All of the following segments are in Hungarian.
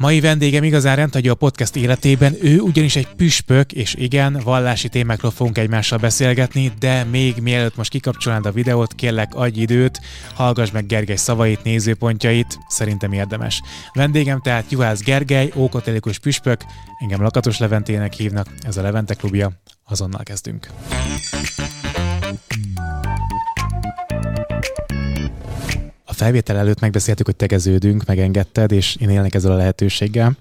Mai vendégem igazán rendhagyja a podcast életében, ő ugyanis egy püspök, és igen, vallási témákról fogunk egymással beszélgetni, de még mielőtt most kikapcsolnád a videót, kérlek adj időt, hallgass meg Gergely szavait, nézőpontjait, szerintem érdemes. Vendégem tehát Juhász Gergely, ókatolikus püspök, engem Lakatos Leventének hívnak, ez a Levente klubja, azonnal kezdünk. Felvétel előtt megbeszéltük, hogy tegeződünk, megengedted, és én élnek ezzel a lehetőséggel.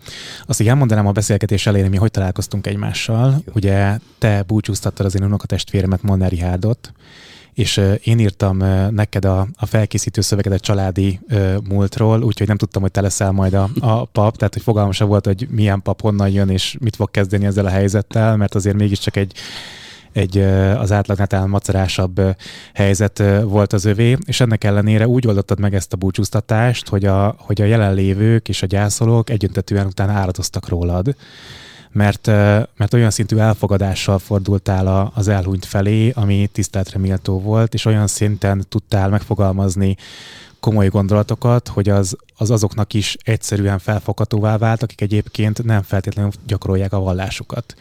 Azt, hogy elmondanám a beszélgetés elején, mi hogy találkoztunk egymással. Ugye te búcsúztattad az én unokatestvéremet, Molnár Rihárdot, és én írtam neked a, a felkészítő szöveget a családi uh, múltról, úgyhogy nem tudtam, hogy te leszel majd a, a pap, tehát hogy fogalmam volt, hogy milyen pap honnan jön, és mit fog kezdeni ezzel a helyzettel, mert azért mégiscsak egy egy az átlagnál macerásabb helyzet volt az övé, és ennek ellenére úgy oldottad meg ezt a búcsúztatást, hogy a, hogy a jelenlévők és a gyászolók egyöntetően utána áradoztak rólad mert, mert olyan szintű elfogadással fordultál az elhunyt felé, ami tiszteletre méltó volt, és olyan szinten tudtál megfogalmazni komoly gondolatokat, hogy az, az azoknak is egyszerűen felfoghatóvá vált, akik egyébként nem feltétlenül gyakorolják a vallásukat.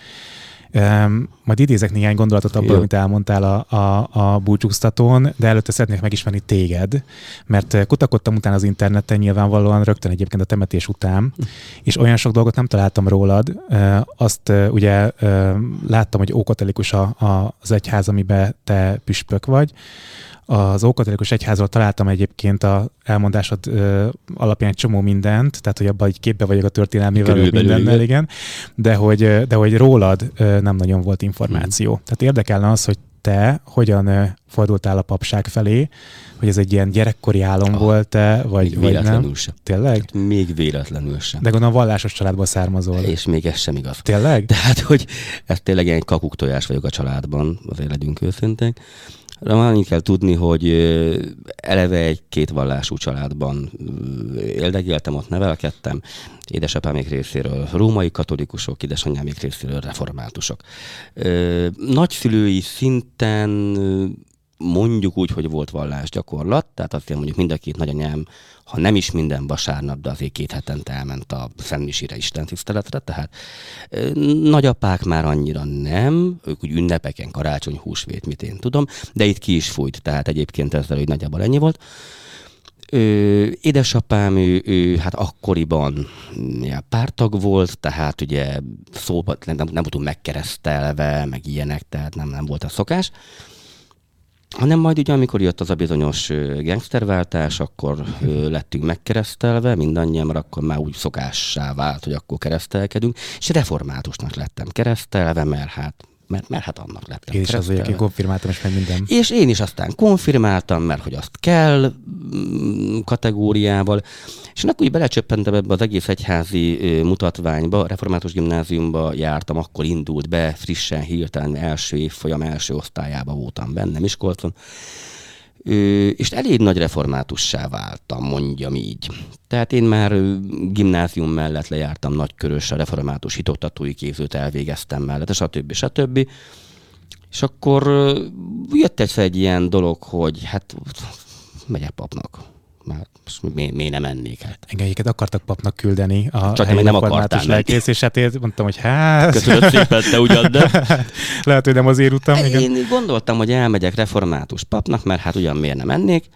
Um, majd idézek néhány gondolatot abból, Jó. amit elmondtál a, a, a búcsúztatón, de előtte szeretnék megismerni téged, mert eh, kutakodtam utána az interneten, nyilvánvalóan rögtön egyébként a temetés után, és olyan sok dolgot nem találtam rólad. Uh, azt uh, ugye uh, láttam, hogy ókatolikus a, a, az egyház, amiben te püspök vagy, az Ókatolikus Egyházról találtam egyébként a elmondásod ö, alapján egy csomó mindent, tehát hogy abban egy képbe vagyok a történelmével, mindennel, igen, de hogy, de hogy rólad ö, nem nagyon volt információ. Hmm. Tehát érdekelne az, hogy te hogyan fordultál a papság felé, hogy ez egy ilyen gyerekkori álom ah, volt-e, vagy, vagy nem? sem. Tényleg? Hát még véletlenül sem. De gondolom vallásos családból származol. És még ez sem igaz. Tényleg? Tehát, hogy ez tényleg egy kakuktojás vagyok a családban, azért őszinték. Annyit kell tudni, hogy eleve egy két vallású családban éldegéltem, ott nevelkedtem. Édesapámék részéről római katolikusok, édesanyámék részéről reformátusok. Nagyszülői szinten mondjuk úgy, hogy volt vallásgyakorlat, tehát azt mondjuk mind a két nagyanyám ha nem is minden vasárnap, de azért két hetente elment a Szentmisire Isten tiszteletre, tehát nagyapák már annyira nem, ők úgy ünnepeken, karácsony, húsvét, mit én tudom, de itt ki is fújt, tehát egyébként ezzel, hogy nagyjából ennyi volt. Ö, édesapám, ő, ő hát akkoriban ja, pártag volt, tehát ugye szóba nem, nem, nem voltunk megkeresztelve, meg ilyenek, tehát nem, nem volt a szokás hanem majd ugye, amikor jött az a bizonyos gangsterváltás, akkor lettünk megkeresztelve, mindannyian, mert akkor már úgy szokássá vált, hogy akkor keresztelkedünk, és reformátusnak lettem keresztelve, mert hát mert, mert hát annak lettem. Én is az, hogy konfirmáltam, és meg minden. És én is aztán konfirmáltam, mert hogy azt kell mm, kategóriával, és akkor úgy belecsöppentem ebbe az egész egyházi mutatványba, református gimnáziumba jártam, akkor indult be, frissen, hirtelen első évfolyam első osztályába voltam benne Miskolcon, és elég nagy reformátussá váltam, mondjam így. Tehát én már gimnázium mellett lejártam nagykörös, a református hitoktatói képzőt elvégeztem mellett, stb. stb. És akkor jött egyszer egy ilyen dolog, hogy hát megyek papnak már most mi, mi nem mennék hát. Engem akartak papnak küldeni a Csak helyi nem akartál lelkész, és én mondtam, hogy hát... Köszönöm szépen, te ugyan, de... Lehet, hogy nem azért utam. Igen. Én gondoltam, hogy elmegyek református papnak, mert hát ugyan miért nem mennék.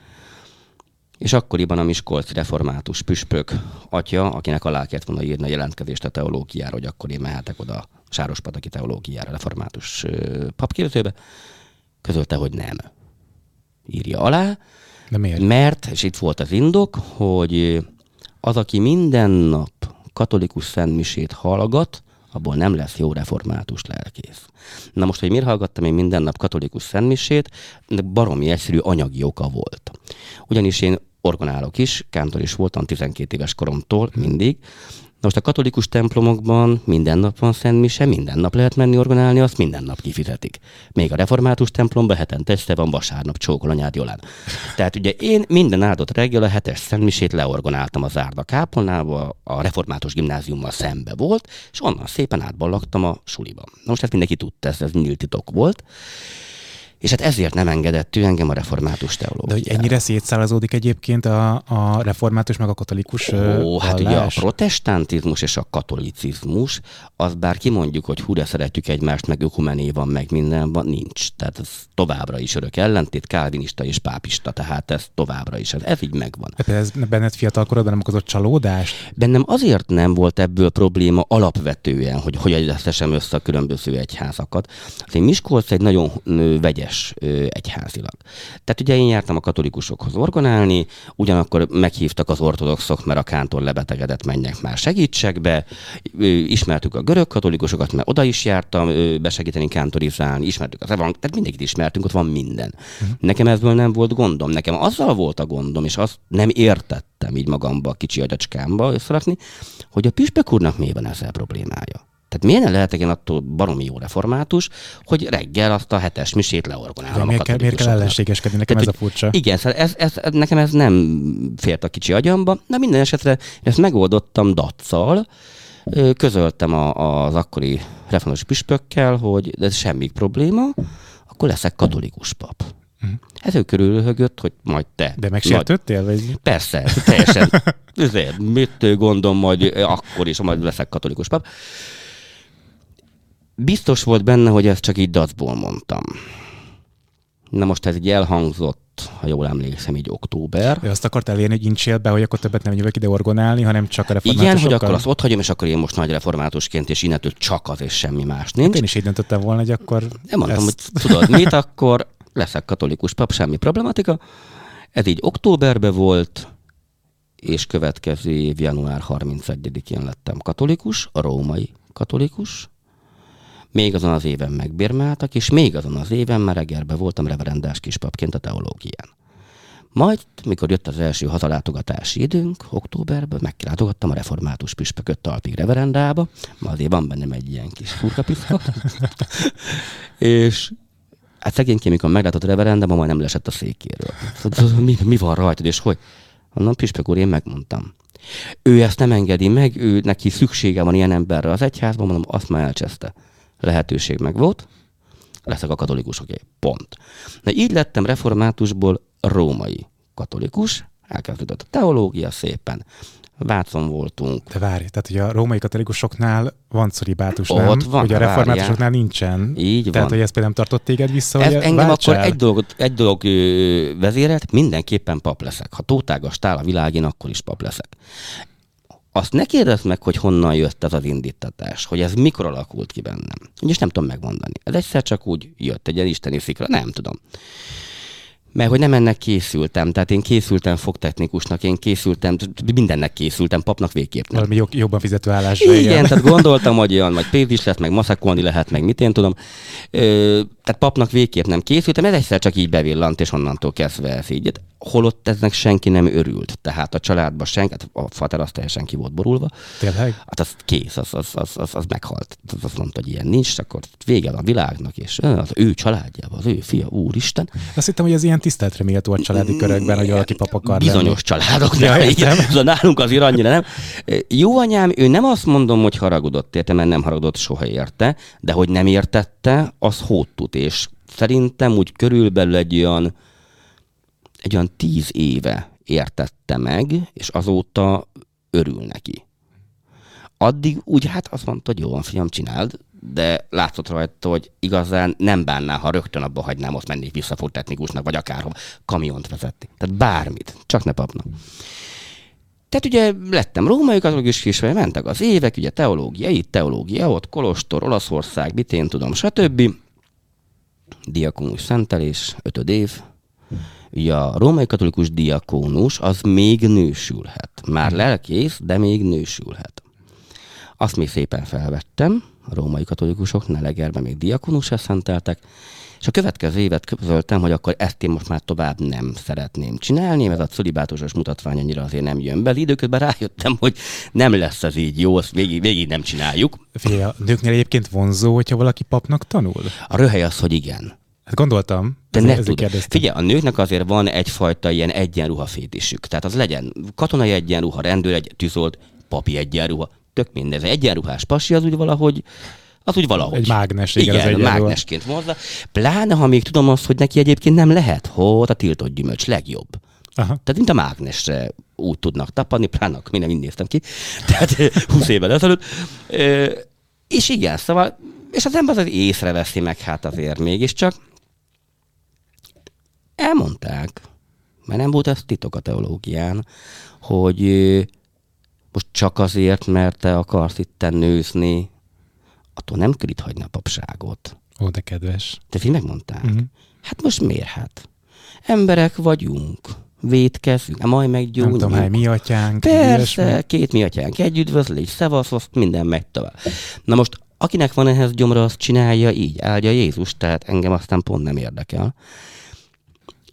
És akkoriban a Miskolci református püspök atya, akinek alá kellett volna írni a jelentkezést a teológiára, hogy akkor én mehetek oda a Sárospataki teológiára, református papképzőbe, közölte, hogy nem. Írja alá, de miért? Mert, és itt volt az indok, hogy az, aki minden nap katolikus szentmisét hallgat, abból nem lesz jó református lelkész. Na most, hogy miért hallgattam én minden nap katolikus szentmisét, baromi egyszerű anyagi oka volt. Ugyanis én orgonálok is, kántor is voltam 12 éves koromtól mindig, most a katolikus templomokban minden nap van szentmise, minden nap lehet menni orgonálni, azt minden nap kifizetik. Még a református templomban hetente este van vasárnap csókol anyád Jolán. Tehát ugye én minden áldott reggel a hetes szentmisét leorgonáltam az Árda kápolnába, a református gimnáziummal szembe volt, és onnan szépen átballagtam a suliba. Na most ezt mindenki tudta, ez, ez nyílt titok volt. És hát ezért nem engedett ő engem a református teológia. De hogy ennyire szétszálazódik egyébként a, a református meg a katolikus Ó, hát ugye a protestantizmus és a katolicizmus, az bár kimondjuk, hogy hú, de szeretjük egymást, meg ökumené van, meg minden van, nincs. Tehát ez továbbra is örök ellentét, kálvinista és pápista, tehát ez továbbra is, ez, ez így megvan. Ez benned fiatalkorodban nem okozott csalódást? Bennem azért nem volt ebből probléma alapvetően, hogy hogy egyeztessem össze a különböző egyházakat. Az én Miskolc egy nagyon vegyes egyházilag. Tehát ugye én jártam a katolikusokhoz orgonálni, ugyanakkor meghívtak az ortodoxok, mert a kántor lebetegedett, menjek már segítsek be. Ismertük a görög katolikusokat, mert oda is jártam besegíteni kántorizálni, ismertük az evang, tehát mindenkit ismertünk, ott van minden. Uh-huh. Nekem ezből nem volt gondom. Nekem azzal volt a gondom, és azt nem értettem így magamba, a kicsi agyacskámba összerakni, hogy a püspök úrnak mi van ezzel problémája. Tehát miért nem lehetek én attól baromi jó református, hogy reggel azt a hetes misét leorgonálom miért, kell, miért kell ellenségeskedni? Nekem Tehát, ez a furcsa. Igen, szóval ez, ez, nekem ez nem fért a kicsi agyamba, de minden esetre ezt megoldottam dacsal, közöltem a, az akkori református püspökkel, hogy ez semmi probléma, akkor leszek katolikus pap. Uh-huh. Ez ő körülhögött, hogy majd te. De megsértődtél? Vagy? Persze, teljesen. Ezért, mit gondom, majd akkor is, majd leszek katolikus pap biztos volt benne, hogy ezt csak így dacból mondtam. Na most ez így elhangzott, ha jól emlékszem, így október. Ő azt akart elérni, hogy incsél be, hogy akkor többet nem jövök ide orgonálni, hanem csak a reformátusokkal? Igen, hogy akkor azt ott hagyom, és akkor én most nagy reformátusként, és innentől csak az, és semmi más nincs. Hát én is így döntöttem volna, hogy akkor Nem mondtam, ezt... hogy tudod mit, akkor leszek katolikus pap, semmi problematika. Ez így októberben volt, és következő év január 31-én lettem katolikus, a római katolikus, még azon az éven megbérmáltak, és még azon az éven már reggelben voltam reverendás kispapként a teológián. Majd, mikor jött az első hazalátogatási időnk, októberben, megkilátogattam a református püspököt talpig reverendába, ma azért van bennem egy ilyen kis furkapiszka, és hát szegényként, mikor meglátott a reverendában, majdnem lesett a székéről. Mi, mi van rajtad, és hogy? Annak püspök úr, én megmondtam. Ő ezt nem engedi meg, ő neki szüksége van ilyen emberre az egyházban, mondom, azt már elcseszte lehetőség meg volt, leszek a katolikusoké. Pont. Na így lettem reformátusból római katolikus, elkezdődött a teológia szépen. Vácon voltunk. De várj, tehát hogy a római katolikusoknál van szolibátus, nem? Ott van, hogy a reformátusoknál nincsen. Így van. Tehát, hogy ez például nem tartott téged vissza, ez hogy engem akkor egy dolog, egy dolog ö, vezérelt, mindenképpen pap leszek. Ha tótágas tál a világén, akkor is pap leszek azt ne kérdezd meg, hogy honnan jött ez az indítatás, hogy ez mikor alakult ki bennem. És nem tudom megmondani. Ez egyszer csak úgy jött egy isteni szikra, nem tudom. Mert hogy nem ennek készültem, tehát én készültem fogtechnikusnak, én készültem, mindennek készültem, papnak végképp nem. Valami jobban fizető állásra. Igen, igen, tehát gondoltam, hogy olyan, vagy pénz is lesz, meg maszakolni lehet, meg mit én tudom. Ö, tehát papnak végképp nem készültem, ez egyszer csak így bevillant, és onnantól kezdve ez így holott eznek senki nem örült. Tehát a családban senki, hát a fater az teljesen ki volt borulva. Tényleg? Hát az kész, az, az, az, az, az meghalt. Az azt mondta, hogy ilyen nincs, akkor vége a világnak, és az ő családjában, az ő fia, úristen. Azt hittem, hogy ez ilyen tiszteletre méltó a családi körökben, hogy valaki pap akar Bizonyos lenni. családok, ja, igen, a nálunk azért annyira nem. Jó anyám, ő nem azt mondom, hogy haragudott érte, mert nem haragudott soha érte, de hogy nem értette, az hótut, és szerintem úgy körülbelül egy olyan egy olyan tíz éve értette meg, és azóta örül neki. Addig úgy hát azt mondta, hogy jó van, fiam, csináld, de látszott rajta, hogy igazán nem bánná, ha rögtön abba hagynám, azt mennék vissza technikusnak, vagy akárhova, kamiont vezetni. Tehát bármit, csak ne papnak. Tehát ugye lettem római katolikus kisfej, mentek az évek, ugye teológia itt, teológia ott, Kolostor, Olaszország, mit én tudom, stb. Diakonus szentelés, ötöd év, Ugye a római katolikus diakónus az még nősülhet. Már lelkész, de még nősülhet. Azt még szépen felvettem, a római katolikusok Nelegerben még diakónusra szenteltek, és a következő évet közöltem, hogy akkor ezt én most már tovább nem szeretném csinálni, mert a szolibátusos mutatvány annyira azért nem jön be. Időközben rájöttem, hogy nem lesz ez így jó, azt végig, végig nem csináljuk. Figyelj, a nőknél egyébként vonzó, hogyha valaki papnak tanul? A röhely az, hogy igen. Hát gondoltam. De ne tud. Figyelj, a nőknek azért van egyfajta ilyen egyenruha fétisük. Tehát az legyen katonai egyenruha, rendőr egy tűzolt, papi egyenruha, tök mindez. Egyenruhás pasi az úgy valahogy, az úgy valahogy. Egy mágnes, igen, igen az mágnesként mozza. Pláne, ha még tudom azt, hogy neki egyébként nem lehet, hogy a tiltott gyümölcs legjobb. Aha. Tehát mint a mágnesre úgy tudnak tapadni, pláne akkor minden néztem ki, tehát 20 évvel ezelőtt. És igen, szóval, és az ember az észreveszi meg hát azért mégiscsak. Elmondták, mert nem volt ez titok a teológián, hogy most csak azért, mert te akarsz itt nőzni, attól nem kell itt hagyni a papságot. Ó, de kedves. Te így megmondták. Uh-huh. Hát most miért hát? Emberek vagyunk, védkezünk, majd meggyógyulunk. Nem tudom, mi atyánk. Persze, ilyesmi. két mi atyánk egy üdvözlés, szevasz, azt minden megy tovább. Na most, akinek van ehhez gyomra, azt csinálja így, áldja Jézus, tehát engem aztán pont nem érdekel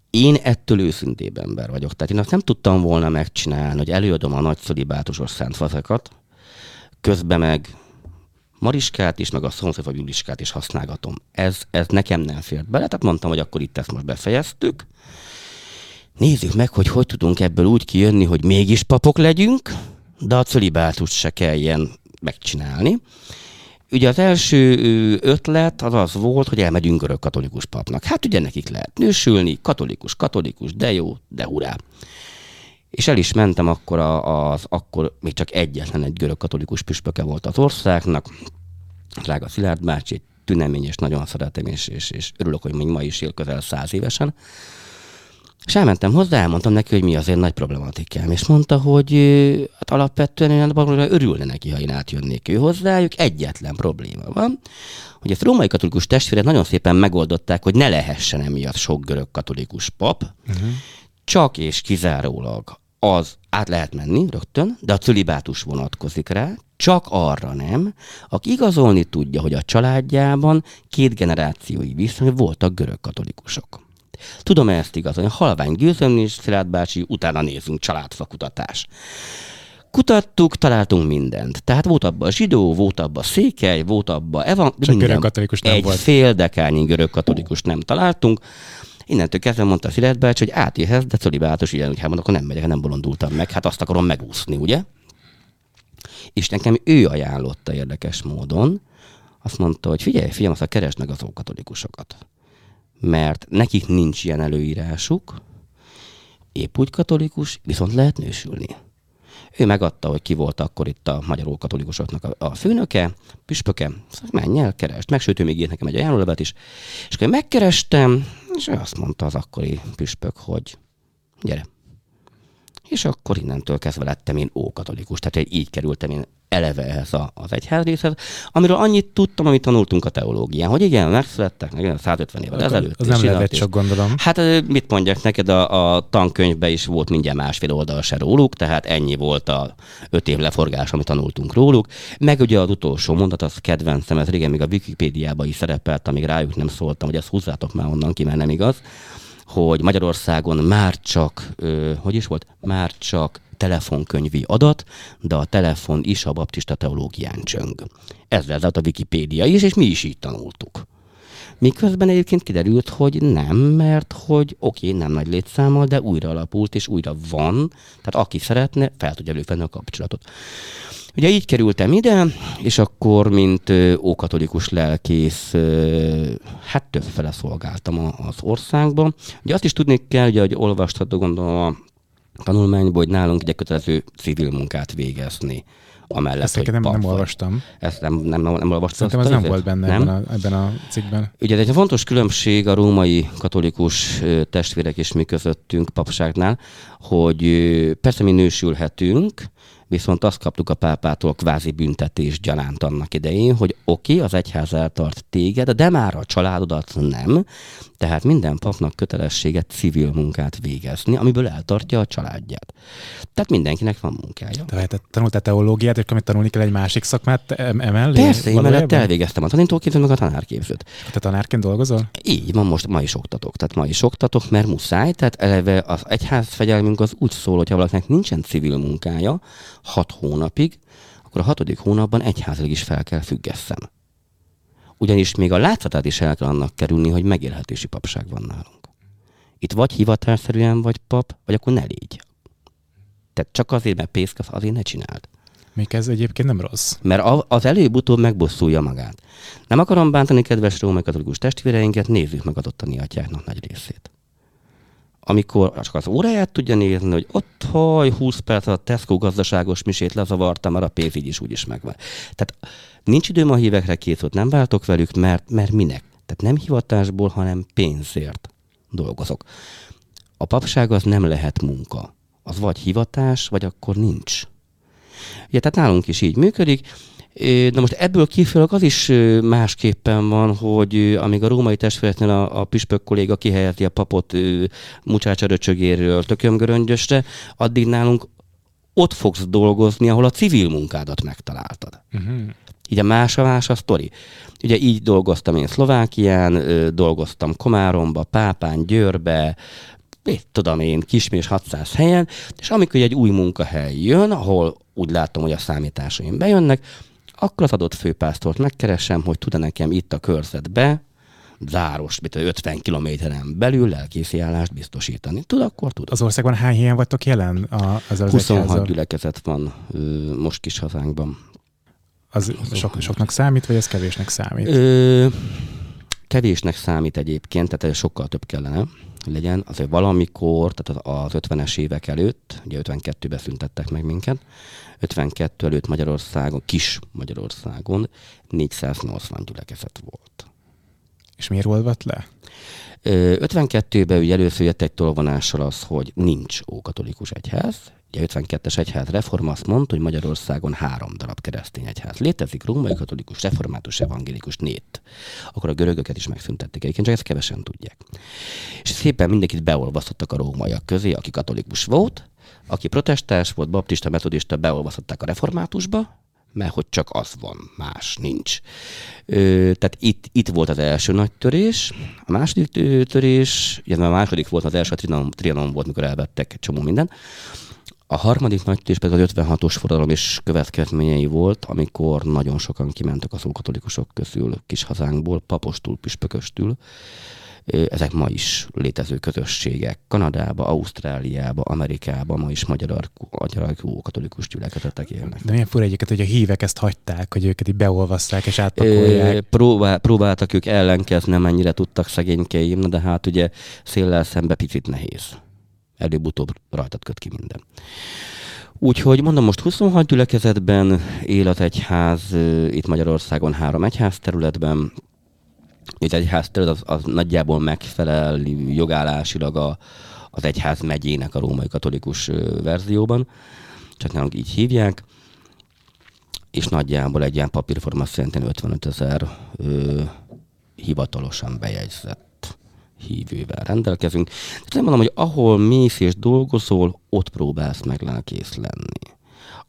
én ettől őszintébb ember vagyok. Tehát én azt nem tudtam volna megcsinálni, hogy előadom a nagy szolibátusos szent fazekat, közben meg Mariskát is, meg a szomszédfa Juliskát is használgatom. Ez, ez nekem nem fért bele, tehát mondtam, hogy akkor itt ezt most befejeztük. Nézzük meg, hogy hogy tudunk ebből úgy kijönni, hogy mégis papok legyünk, de a cölibátust se kelljen megcsinálni. Ugye az első ötlet az az volt, hogy elmegyünk görög katolikus papnak. Hát ugye nekik lehet nősülni, katolikus, katolikus, de jó, de hurrá. És el is mentem akkor az, akkor még csak egyetlen egy görög katolikus püspöke volt az országnak, drága Szilárd bácsi, tünemény, és nagyon szeretem, és, és, és örülök, hogy még ma is él közel száz évesen. És elmentem hozzá, elmondtam neki, hogy mi az én nagy problematikám. És mondta, hogy hát alapvetően olyan örülne neki, ha én átjönnék ő hozzájuk. Egyetlen probléma van, hogy ezt római katolikus testvérek nagyon szépen megoldották, hogy ne lehessen emiatt sok görög katolikus pap, uh-huh. csak és kizárólag az át lehet menni rögtön, de a cölibátus vonatkozik rá, csak arra nem, aki igazolni tudja, hogy a családjában két generációi viszony voltak görög katolikusok. Tudom ezt igazolni. Halvány Gőzöm és Szilárd bácsi, utána nézünk, családfakutatás. Kutattuk, találtunk mindent. Tehát volt abban a zsidó, volt abban a székely, volt abban evan... Csak görög katolikus nem Egy volt. fél dekányi görög katolikus nem találtunk. Innentől kezdve mondta Szilárd bácsi, hogy átjöhetsz, de cölibátos, ilyen, hogy hát mondok, akkor nem megyek, nem bolondultam meg, hát azt akarom megúszni, ugye? És nekem ő ajánlotta érdekes módon, azt mondta, hogy figyelj, figyelj, azt keresd meg az ókatolikusokat mert nekik nincs ilyen előírásuk, épp úgy katolikus, viszont lehet nősülni. Ő megadta, hogy ki volt akkor itt a magyarul katolikusoknak a, a főnöke, püspöke, szóval menj el, keresd meg, sőt, ő még írt nekem egy ajánlólevet is. És akkor megkerestem, és ő azt mondta az akkori püspök, hogy gyere. És akkor innentől kezdve lettem én ókatolikus, tehát így kerültem én eleve ehhez a, az egyházrészhez, amiről annyit tudtam, amit tanultunk a teológián, hogy igen, megszülettek, meg 150 évvel ezelőtt. Az nem lehet csak gondolom. Hát mit mondjak neked, a, a tankönyvben is volt mindjárt másfél oldal se róluk, tehát ennyi volt a öt év leforgás, amit tanultunk róluk. Meg ugye az utolsó mondat, az kedvencem, ez régen még a Wikipédiában is szerepelt, amíg rájuk nem szóltam, hogy ezt húzzátok már onnan ki, mert nem igaz hogy Magyarországon már csak, ö, hogy is volt, már csak telefonkönyvi adat, de a telefon is a baptista teológián csöng. Ez vezet a Wikipédia is, és mi is így tanultuk. Miközben egyébként kiderült, hogy nem, mert hogy oké, okay, nem nagy létszámmal, de újra alapult, és újra van, tehát aki szeretne, fel tudja elővenni a kapcsolatot. Ugye így kerültem ide, és akkor, mint ókatolikus lelkész, hát többfele szolgáltam az országban. Ugye azt is tudni kell, ugye, hogy olvastható gondolom a tanulmányból, hogy nálunk egy kötelező civil munkát végezni. Amellett, Ezt hogy nem, nem olvastam. Ezt nem, nem, nem, nem olvastam. Szerintem ez nem volt benne nem? Ebben, a, ebben a cikkben. Ugye ez egy fontos különbség a római katolikus testvérek és mi közöttünk papságnál, hogy persze mi nősülhetünk, viszont azt kaptuk a pápától kvázi büntetés gyanánt annak idején, hogy oké, okay, az egyház eltart téged, de már a családodat nem, tehát minden papnak kötelessége civil munkát végezni, amiből eltartja a családját. Tehát mindenkinek van munkája. Tehát tanultál teológiát, és amit tanulni kell egy másik szakmát emellé? Persze, én mellett elvégeztem a tanítóképzőt, meg a tanárképzőt. Te tanárként dolgozol? Így van, most ma is oktatok. Tehát ma is oktatok, mert muszáj. Tehát eleve az egyházfegyelmünk az úgy szól, hogy ha valakinek nincsen civil munkája, hat hónapig, akkor a hatodik hónapban egyházilag is fel kell függesszem. Ugyanis még a látszatát is el kell annak kerülni, hogy megélhetési papság van nálunk. Itt vagy hivatásszerűen vagy pap, vagy akkor ne légy. Tehát csak azért, mert pészkasz, azért ne csináld. Még ez egyébként nem rossz. Mert az előbb-utóbb megbosszulja magát. Nem akarom bántani kedves római katolikus testvéreinket, nézzük meg ottani atyáknak nagy részét. Amikor csak az óráját tudja nézni, hogy ott haj, 20 perc a Tesco gazdaságos misét lezavartam, mert a pénzügy is úgyis megvan. Tehát nincs időm a hívekre készült, nem váltok velük, mert, mert minek? Tehát nem hivatásból, hanem pénzért dolgozok. A papság az nem lehet munka. Az vagy hivatás, vagy akkor nincs. Ugye, tehát nálunk is így működik. Na most ebből kifolyólag az is másképpen van, hogy amíg a római testvéreknél a, a püspök kolléga kihelyeti a papot mucsácsa röcsögéről tökömgöröngyösre, addig nálunk ott fogsz dolgozni, ahol a civil munkádat megtaláltad. Uh-huh. Ugye más a más a sztori. Ugye így dolgoztam én Szlovákián, dolgoztam Komáromba, Pápán, Győrbe, mit tudom én, Kismés 600 helyen, és amikor egy új munkahely jön, ahol úgy látom, hogy a számításaim bejönnek, akkor az adott főpásztort megkeresem, hogy tud-e nekem itt a körzetbe záros, mint 50 kilométeren belül lelkészi állást biztosítani. Tud, akkor tud. Az országban hány helyen vagytok jelen? A, az, az 26 egyházzal? gyülekezet van most kis hazánkban. Az sok, soknak számít, vagy ez kevésnek számít? Ö, kevésnek számít egyébként, tehát sokkal több kellene legyen. Azért valamikor, tehát az 50-es évek előtt, ugye 52-ben szüntettek meg minket, 52 előtt Magyarországon, kis Magyarországon 480 gyülekezet volt. És miért olvadt le? 52-ben ugye először jött egy tolvonással az, hogy nincs ókatolikus egyház. Ugye 52-es egyház reform azt mondta, hogy Magyarországon három darab keresztény egyház létezik, római katolikus, református, evangélikus, nét. Akkor a görögöket is megszüntették egyébként, csak ezt kevesen tudják. És szépen mindenkit beolvasztottak a rómaiak közé, aki katolikus volt, aki protestáns volt, baptista, metodista, beolvasztották a reformátusba, mert hogy csak az van, más nincs. Ö, tehát itt, itt volt az első nagy törés. A második törés, ugye a második volt, az első a trianon, trianon volt, mikor elvettek csomó minden. A harmadik nagy törés pedig az 56-os forradalom és következményei volt, amikor nagyon sokan kimentek az ókatolikusok közül kis hazánkból, papostól, püspököstül, ezek ma is létező közösségek. Kanadába, Ausztráliába, Amerikába ma is magyar, magyar katolikus gyülekezetek élnek. De milyen fura egyiket, hogy a hívek ezt hagyták, hogy őket így beolvasszák és átpakolják. Próbál, próbáltak ők ellenkezni, mennyire tudtak szegénykeim, de hát ugye széllel szembe picit nehéz. Előbb-utóbb rajtad köt ki minden. Úgyhogy mondom, most 26 gyülekezetben él az egyház, itt Magyarországon három egyház területben, itt egyház az, az nagyjából megfelel jogállásilag a, az egyház megyének a római katolikus verzióban, csak nálunk így hívják, és nagyjából egy ilyen papírforma szintén 55 ezer hivatalosan bejegyzett hívővel rendelkezünk. Tehát nem mondom, hogy ahol mész és dolgozol, ott próbálsz meg lelkész lenni.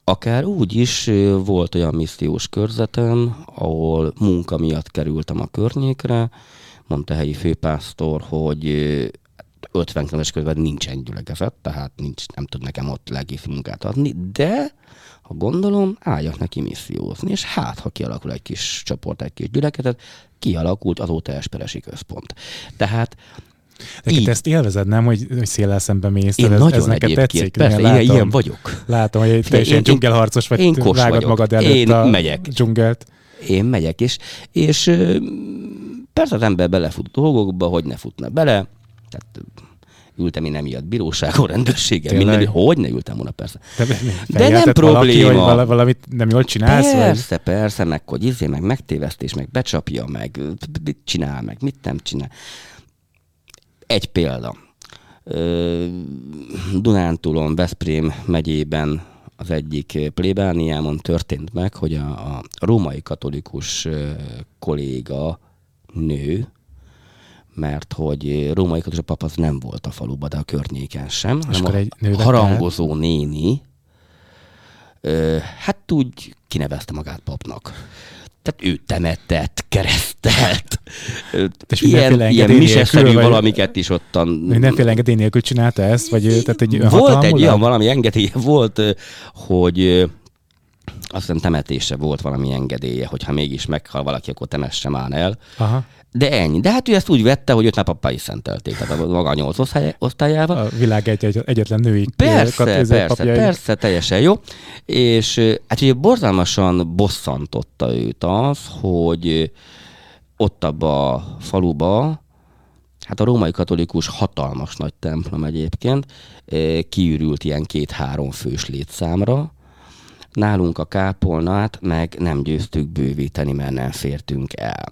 Akár úgy is volt olyan missziós körzetem, ahol munka miatt kerültem a környékre, mondta a helyi főpásztor, hogy 50 km körben nincsen gyülekezet, tehát nincs, nem tud nekem ott legész munkát adni, de ha gondolom, álljak neki missziózni, és hát, ha kialakul egy kis csoport, egy kis gyülekezet, kialakult azóta Esperesi központ. Tehát de így. ezt élvezed, nem, hogy, hogy széllel szembe mész? Én ez, nagyon ez neked tetszik? Persze, én látom, ilyen vagyok. Látom, hogy te is ilyen dzsungelharcos vagy, én kos vágod vagyok. magad előtt én a megyek. dzsungelt. Én megyek, és, és persze az ember belefut dolgokba, hogy ne futna bele. Tehát ültem én emiatt bíróságon, rendőrségen, minden, hogy ne ültem volna persze. De, De nem probléma. Valaki, hogy valamit nem jól csinálsz? Persze, vagy? persze, meg hogy izé, meg megtévesztés, meg becsapja, meg mit csinál, meg mit nem csinál. Egy példa. Dunántúlon, Veszprém megyében az egyik plébániámon történt meg, hogy a, a római katolikus kolléga nő, mert hogy római katolikus pap az nem volt a faluban, de a környéken sem, hanem a egy harangozó néni, hát úgy kinevezte magát papnak tehát ő temetett, keresztelt, és ilyen, ilyen miseszerű valamiket is ottan... Mindenféle engedély nélkül csinálta ezt? Vagy, tehát egy volt egy olyan valami engedély, volt, hogy azt hiszem temetése volt valami engedélye, hogyha mégis meghal valaki, akkor temesse már el. Aha. De ennyi. De hát ő ezt úgy vette, hogy őt már papá is szentelték, tehát a maga nyolc osztály- osztályával. A világ egy, egy, egyetlen női Persze, persze, papjai. persze, teljesen jó. És hát ugye borzalmasan bosszantotta őt az, hogy ott abba a faluba, hát a római katolikus hatalmas nagy templom egyébként, kiürült ilyen két-három fős létszámra, nálunk a kápolnát meg nem győztük bővíteni, mert nem fértünk el.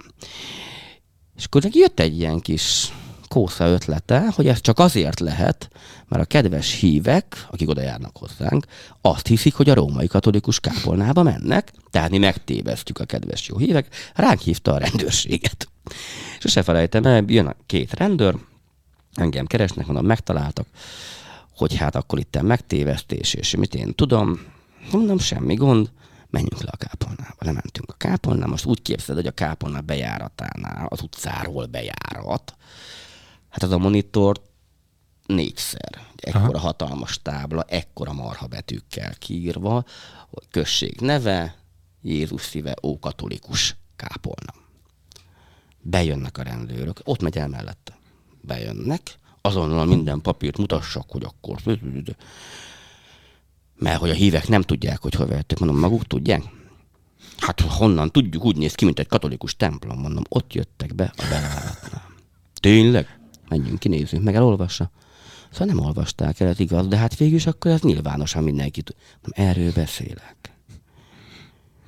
És akkor jött egy ilyen kis kósza ötlete, hogy ez csak azért lehet, mert a kedves hívek, akik oda járnak hozzánk, azt hiszik, hogy a római katolikus kápolnába mennek, tehát mi megtévesztjük a kedves jó hívek, ránk hívta a rendőrséget. És se felejtem el, jön a két rendőr, engem keresnek, mondom, megtaláltak, hogy hát akkor itt megtévesztés, és mit én tudom, mondom, semmi gond, menjünk le a kápolnába. Lementünk a kápolnába, most úgy képzeld, hogy a kápolná bejáratánál, az utcáról bejárat, hát az a monitor négyszer. Ekkora Aha. hatalmas tábla, ekkora marha betűkkel kiírva, hogy község neve, Jézus szíve, ó katolikus kápolna. Bejönnek a rendőrök, ott megy el mellette. Bejönnek, azonnal minden papírt mutassak, hogy akkor... Mert hogy a hívek nem tudják, hogy hol vettük, mondom, maguk tudják? Hát honnan tudjuk, úgy néz ki, mint egy katolikus templom, mondom, ott jöttek be a bejáratnál. Tényleg? Menjünk, kinézzünk, meg elolvassa. Szóval nem olvasták el, ez igaz, de hát végül is akkor ez nyilvánosan mindenki tud. Mondom, erről beszélek.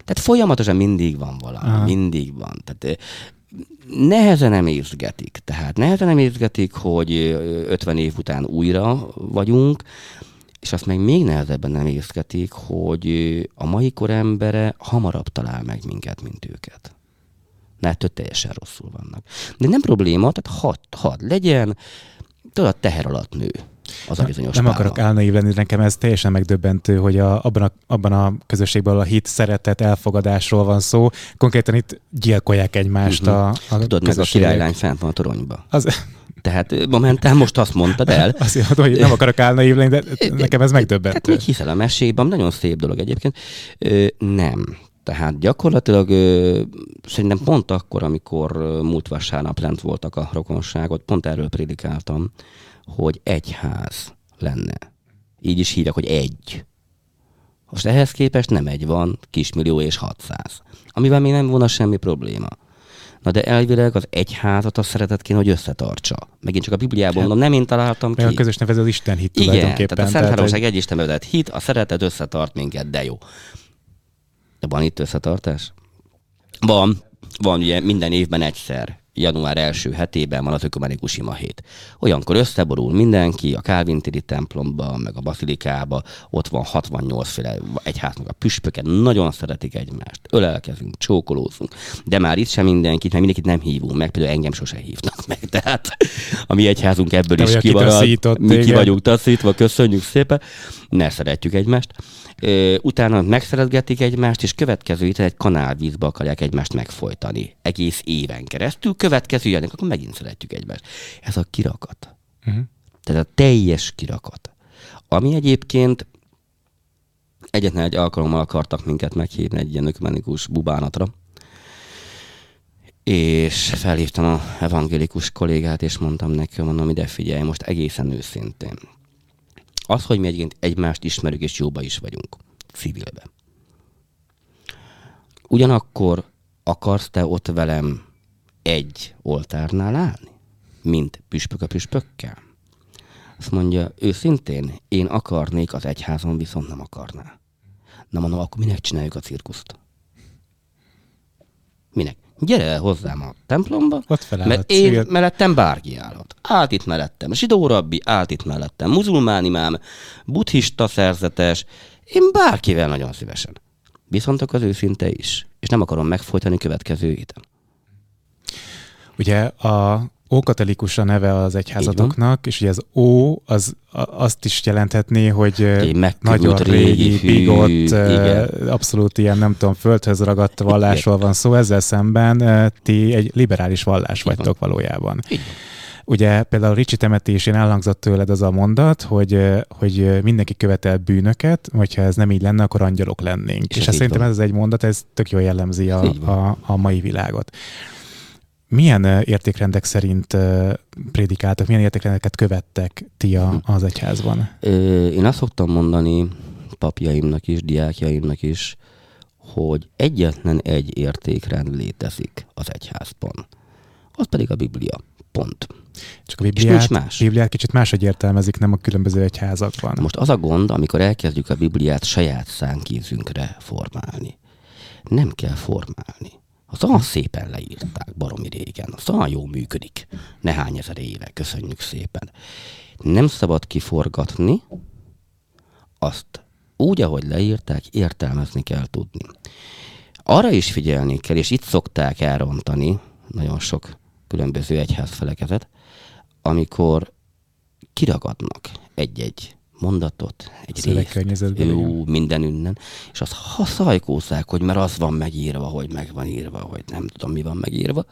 Tehát folyamatosan mindig van valami, Aha. mindig van. Tehát ö, nehezen emészgetik. Tehát nehezen emészgetik, hogy ö, 50 év után újra vagyunk, és azt meg még nehezebben nem érzketik, hogy a mai kor embere hamarabb talál meg minket, mint őket. Mert ettől teljesen rosszul vannak. De nem probléma, tehát hadd had legyen, tudod, teher alatt nő az a bizonyos Nem pálma. akarok álnaív lenni, nekem ez teljesen megdöbbentő, hogy a, abban, a, abban a közösségben a hit, szeretet, elfogadásról van szó. Konkrétan itt gyilkolják egymást Mhm. a, a Tudod, meg a királylány fent van a toronyba. Az, Tehát momentán most azt mondtad el, azt mondom, hogy nem akarok álnaív lenni, de nekem ez Hát megdöbbentő. még hiszel a mesében, nagyon szép dolog egyébként. Ö, nem. Tehát gyakorlatilag ö, szerintem pont akkor, amikor múlt vasárnap lent voltak a rokonságot, pont erről prédikáltam, hogy egy ház lenne. Így is hívják, hogy egy. Most ehhez képest nem egy van, kismillió és 600. Amivel még nem volna semmi probléma. Na de elvileg az egyházat a szeretet kéne, hogy összetartsa. Megint csak a Bibliában mondom, nem én találtam ki. Meg a közös nevező az Isten hit Igen, tulajdonképpen. tehát a Szent hogy- Háromság egy Isten hit, a szeretet összetart minket, de jó. De van itt összetartás? Van. Van ugye minden évben egyszer. Január első hetében van az ökumenikus ima hét. Olyankor összeborul mindenki a Kálvintiri templomba, meg a bazilikába, ott van 68 féle egyháznak a püspöke, nagyon szeretik egymást, ölelkezünk, csókolózunk, de már itt sem mindenkit, mert mindenkit nem hívunk meg, például engem sose hívnak meg, tehát a mi egyházunk ebből Te is kimarad, mi ki vagyunk taszítva, köszönjük szépen, ne szeretjük egymást. Ö, utána megszeretgetik egymást, és következő héten egy kanálvízbe akarják egymást megfojtani. Egész éven keresztül. Következő ilyenek, akkor megint szeretjük egymást. Ez a kirakat. Mhm. Tehát a teljes kirakat. Ami egyébként egyetlen egy alkalommal akartak minket meghívni egy ilyen ökumenikus bubánatra, és felhívtam a evangélikus kollégát, és mondtam neki, mondom, ide figyelj, most egészen őszintén. Az, hogy mi egyébként egymást ismerjük, és jóba is vagyunk, civilbe. Ugyanakkor akarsz te ott velem egy oltárnál állni? Mint püspök a püspökkel? Azt mondja, őszintén, én akarnék, az egyházon viszont nem akarná. Na mondom, akkor minek csináljuk a cirkuszt? Minek? Gyere el hozzám a templomba, Ott mert én civil- mellettem bárki állhat. Állt itt mellettem zsidó rabbi, állt itt mellettem muzulmán imám, buddhista szerzetes, én bárkivel nagyon szívesen. Viszont akkor az őszinte is. És nem akarom megfojtani következő héten. Ugye a ókatolikus a neve az egyházatoknak, és ugye az ó, az azt is jelenthetné, hogy nagyon régi, régi, bigott, igen. abszolút ilyen, nem tudom, földhöz ragadt vallásról van szó, ezzel szemben ti egy liberális vallás vagytok valójában. Van. Ugye például Ricsi temetésén elhangzott tőled az a mondat, hogy, hogy mindenki követel bűnöket, hogyha ez nem így lenne, akkor angyalok lennénk. És, és ezt szerintem van. ez egy mondat, ez tök jól jellemzi a, a, a mai világot. Milyen értékrendek szerint prédikáltak, milyen értékrendeket követtek ti a, az egyházban? Én azt szoktam mondani papjaimnak is, diákjaimnak is, hogy egyetlen egy értékrend létezik az egyházban. Az pedig a Biblia. Pont. Csak a Bibliát, más. Bibliát kicsit máshogy értelmezik, nem a különböző egyházakban. Most az a gond, amikor elkezdjük a Bibliát saját szánkézünkre formálni. Nem kell formálni. Az olyan szépen leírták, baromi régen. Az olyan jó működik. Nehány ezer éve, köszönjük szépen. Nem szabad kiforgatni, azt úgy, ahogy leírták, értelmezni kell tudni. Arra is figyelni kell, és itt szokták elrontani nagyon sok különböző egyházfelekezet, amikor kiragadnak egy-egy mondatot, egy részt, jó, minden ünnen, és azt haszajkózzák, hogy mert az van megírva, hogy meg van írva, hogy nem tudom, mi van megírva.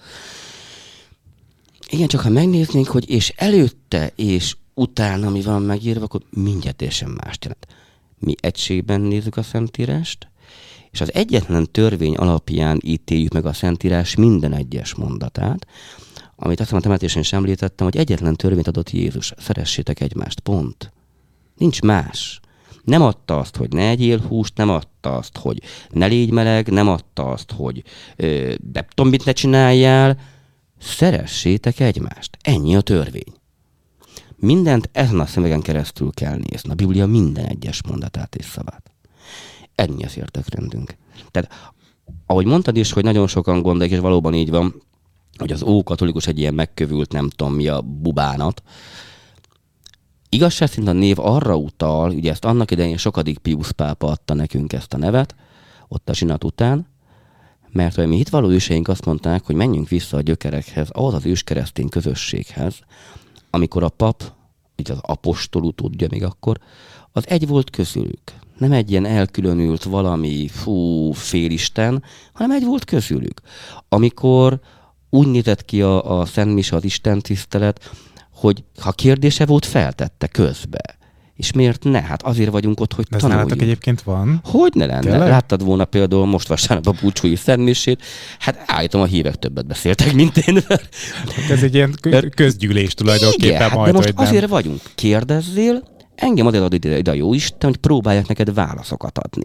Igen, csak ha megnéznénk, hogy és előtte és utána mi van megírva, akkor mindjárt teljesen más jelent. Mi egységben nézzük a Szentírást, és az egyetlen törvény alapján ítéljük meg a Szentírás minden egyes mondatát, amit azt a temetésen is említettem, hogy egyetlen törvényt adott Jézus, szeressétek egymást, pont. Nincs más. Nem adta azt, hogy ne egyél húst, nem adta azt, hogy ne légy meleg, nem adta azt, hogy ö, de tudom, mit ne csináljál. Szeressétek egymást. Ennyi a törvény. Mindent ezen a szemegen keresztül kell nézni. A Biblia minden egyes mondatát és szavát. Ennyi az értekrendünk. Tehát, ahogy mondtad is, hogy nagyon sokan gondolják, és valóban így van, hogy az ókatolikus egy ilyen megkövült, nem tudom mi a bubánat. Igazság szerint a név arra utal, ugye ezt annak idején sokadik Pius pápa adta nekünk ezt a nevet, ott a zsinat után, mert hogy mi hitvaló őseink azt mondták, hogy menjünk vissza a gyökerekhez, ahhoz az őskeresztény közösséghez, amikor a pap, így az apostolú tudja még akkor, az egy volt közülük. Nem egy ilyen elkülönült valami, fú, félisten, hanem egy volt közülük. Amikor úgy nézett ki a, a Szent Misa, az Isten tisztelet, hogy ha kérdése volt, feltette közbe. És miért ne? Hát azért vagyunk ott, hogy De tanuljunk. egyébként van? Hogy ne lenne? Tényleg? Láttad volna például most vasárnap a búcsúi szentmisét, hát állítom a hívek többet beszéltek, mint én. Hát ez egy ilyen közgyűlés tulajdonképpen Igen, majd, de most azért nem. vagyunk. Kérdezzél, engem azért ad ide, ide a jó Isten, hogy próbálják neked válaszokat adni.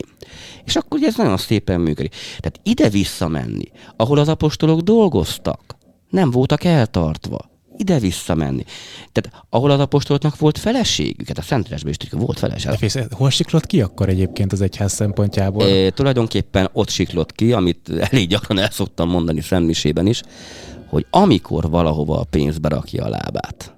És akkor ugye ez nagyon szépen működik. Tehát ide visszamenni, ahol az apostolok dolgoztak, nem voltak eltartva ide visszamenni. Tehát ahol az apostoloknak volt feleségük, hát a Szentresben is volt feleség. Fész, hol siklott ki akkor egyébként az egyház szempontjából? E, tulajdonképpen ott siklott ki, amit elég gyakran el szoktam mondani Szentmisében is, hogy amikor valahova a pénz berakja a lábát,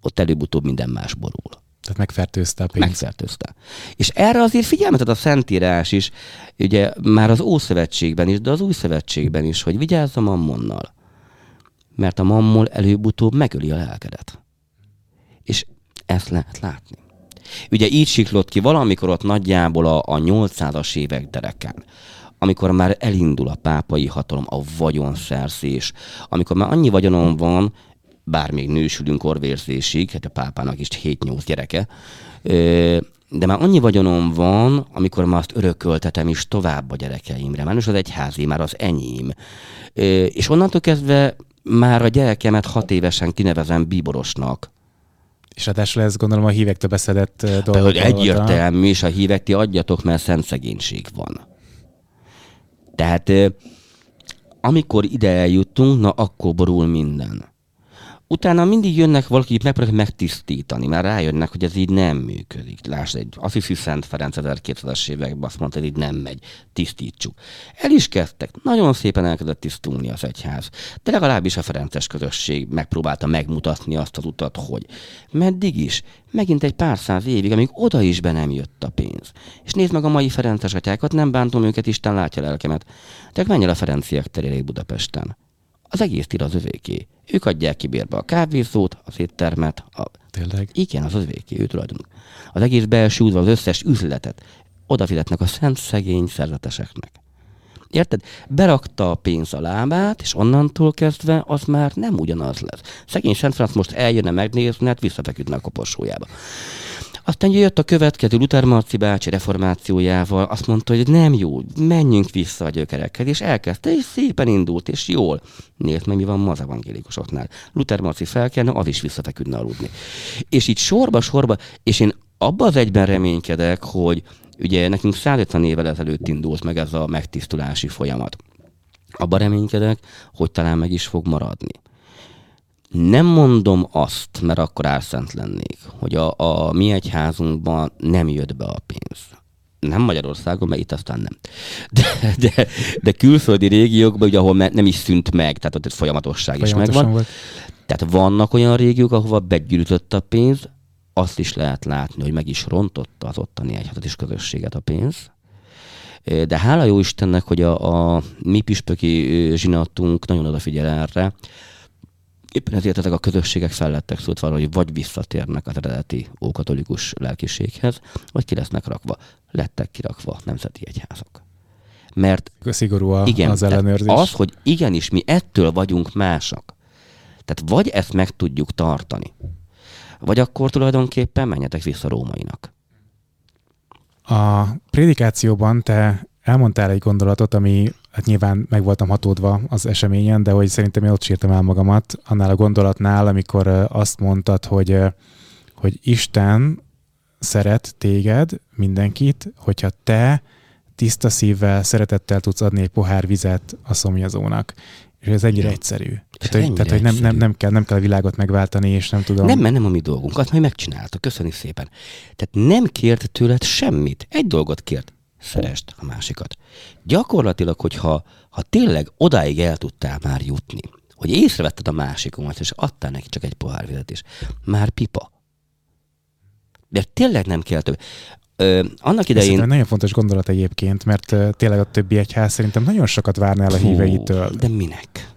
ott előbb-utóbb minden más borul. Tehát megfertőzte a pénzt. Megfertőzte. És erre azért figyelmet ad a Szentírás is, ugye már az Ószövetségben is, de az Új Szövetségben is, hogy vigyázzam Ammonnal. Mert a mammol előbb-utóbb megöli a lelkedet. És ezt lehet látni. Ugye így siklott ki valamikor ott nagyjából a, a 800-as évek derekán, amikor már elindul a pápai hatalom, a vagyonszerzés, amikor már annyi vagyonom van, bár még nősülünk orvérzésig, hát a pápának is 7-8 gyereke, de már annyi vagyonom van, amikor már azt örököltetem is tovább a gyerekeimre. Már az egyházi, már az enyém. És onnantól kezdve már a gyerekemet hat évesen kinevezem bíborosnak. És ráadásul ez gondolom a hívektől beszedett dolog. Hogy egyértelmű, és a hívek ti adjatok, mert szent szegénység van. Tehát amikor ide eljutunk, na akkor borul minden. Utána mindig jönnek valaki, megpróbálják megtisztítani, mert rájönnek, hogy ez így nem működik. Lásd, egy Assisi Szent Ferenc 1200-es években azt mondta, hogy így nem megy, tisztítsuk. El is kezdtek, nagyon szépen elkezdett tisztulni az egyház, de legalábbis a Ferences közösség megpróbálta megmutatni azt az utat, hogy meddig is, megint egy pár száz évig, amíg oda is be nem jött a pénz. És nézd meg a mai Ferences atyákat, nem bántom őket, Isten látja lelkemet. De menj el a Ferenciek terére Budapesten az egész tír az övéké. Ők adják ki bérbe a kávézót, az éttermet. A... Tényleg? Igen, az övéké, ő tulajdonuk. Az egész belső udvar, az összes üzletet oda fizetnek a szent szegény szerzeteseknek. Érted? Berakta a pénz a lábát, és onnantól kezdve az már nem ugyanaz lesz. Szegény Szent Franz most eljönne megnézni, hát visszafeküdne a koporsójába. Aztán jött a következő Luther Marci bácsi reformációjával, azt mondta, hogy nem jó, menjünk vissza a gyökerekhez, és elkezdte, és szépen indult, és jól. Nézd meg, mi van ma az evangélikusoknál. Luther Marci felkelne, az is visszafeküdne aludni. És így sorba-sorba, és én abban az egyben reménykedek, hogy ugye nekünk 150 évvel ezelőtt indult meg ez a megtisztulási folyamat. Abban reménykedek, hogy talán meg is fog maradni. Nem mondom azt, mert akkor álszent lennék, hogy a, a mi egyházunkban nem jött be a pénz. Nem Magyarországon, mert itt aztán nem. De, de, de külföldi régiókban, ugye, ahol nem is szűnt meg, tehát ott egy folyamatosság is megvan. Volt. Tehát vannak olyan régiók, ahova begyűjtött a pénz, azt is lehet látni, hogy meg is rontotta az ottani egyházat és közösséget a pénz. De hála jó Istennek, hogy a, a mi püspöki zsinatunk nagyon odafigyel erre, éppen ezért ezek a közösségek fellettek szólt valahogy hogy vagy visszatérnek az eredeti ókatolikus lelkiséghez, vagy ki lesznek rakva. Lettek kirakva nemzeti egyházak. Mert szigorú a, igen, az ellenőrzés. Az, hogy igenis mi ettől vagyunk másak. Tehát vagy ezt meg tudjuk tartani, vagy akkor tulajdonképpen menjetek vissza rómainak. A prédikációban te elmondtál egy gondolatot, ami hát nyilván meg voltam hatódva az eseményen, de hogy szerintem én ott sírtam el magamat annál a gondolatnál, amikor azt mondtad, hogy, hogy Isten szeret téged, mindenkit, hogyha te tiszta szívvel, szeretettel tudsz adni egy pohár vizet a szomjazónak. És ez ennyire ja. egyszerű. Tehát, hogy, tehát, hogy nem, nem, nem, kell, nem kell a világot megváltani, és nem tudom. Nem, mert nem a mi dolgunk. Azt majd megcsinálta. Köszönjük szépen. Tehát nem kért tőled semmit. Egy dolgot kért szerest a másikat. Gyakorlatilag, hogyha ha tényleg odáig el tudtál már jutni, hogy észrevetted a másikomat, és adtál neki csak egy pohár vizet is, már pipa. De tényleg nem kell több. Ö, annak idején... Ez nagyon fontos gondolat egyébként, mert tényleg a többi egyház szerintem nagyon sokat várnál a híveitől. De minek?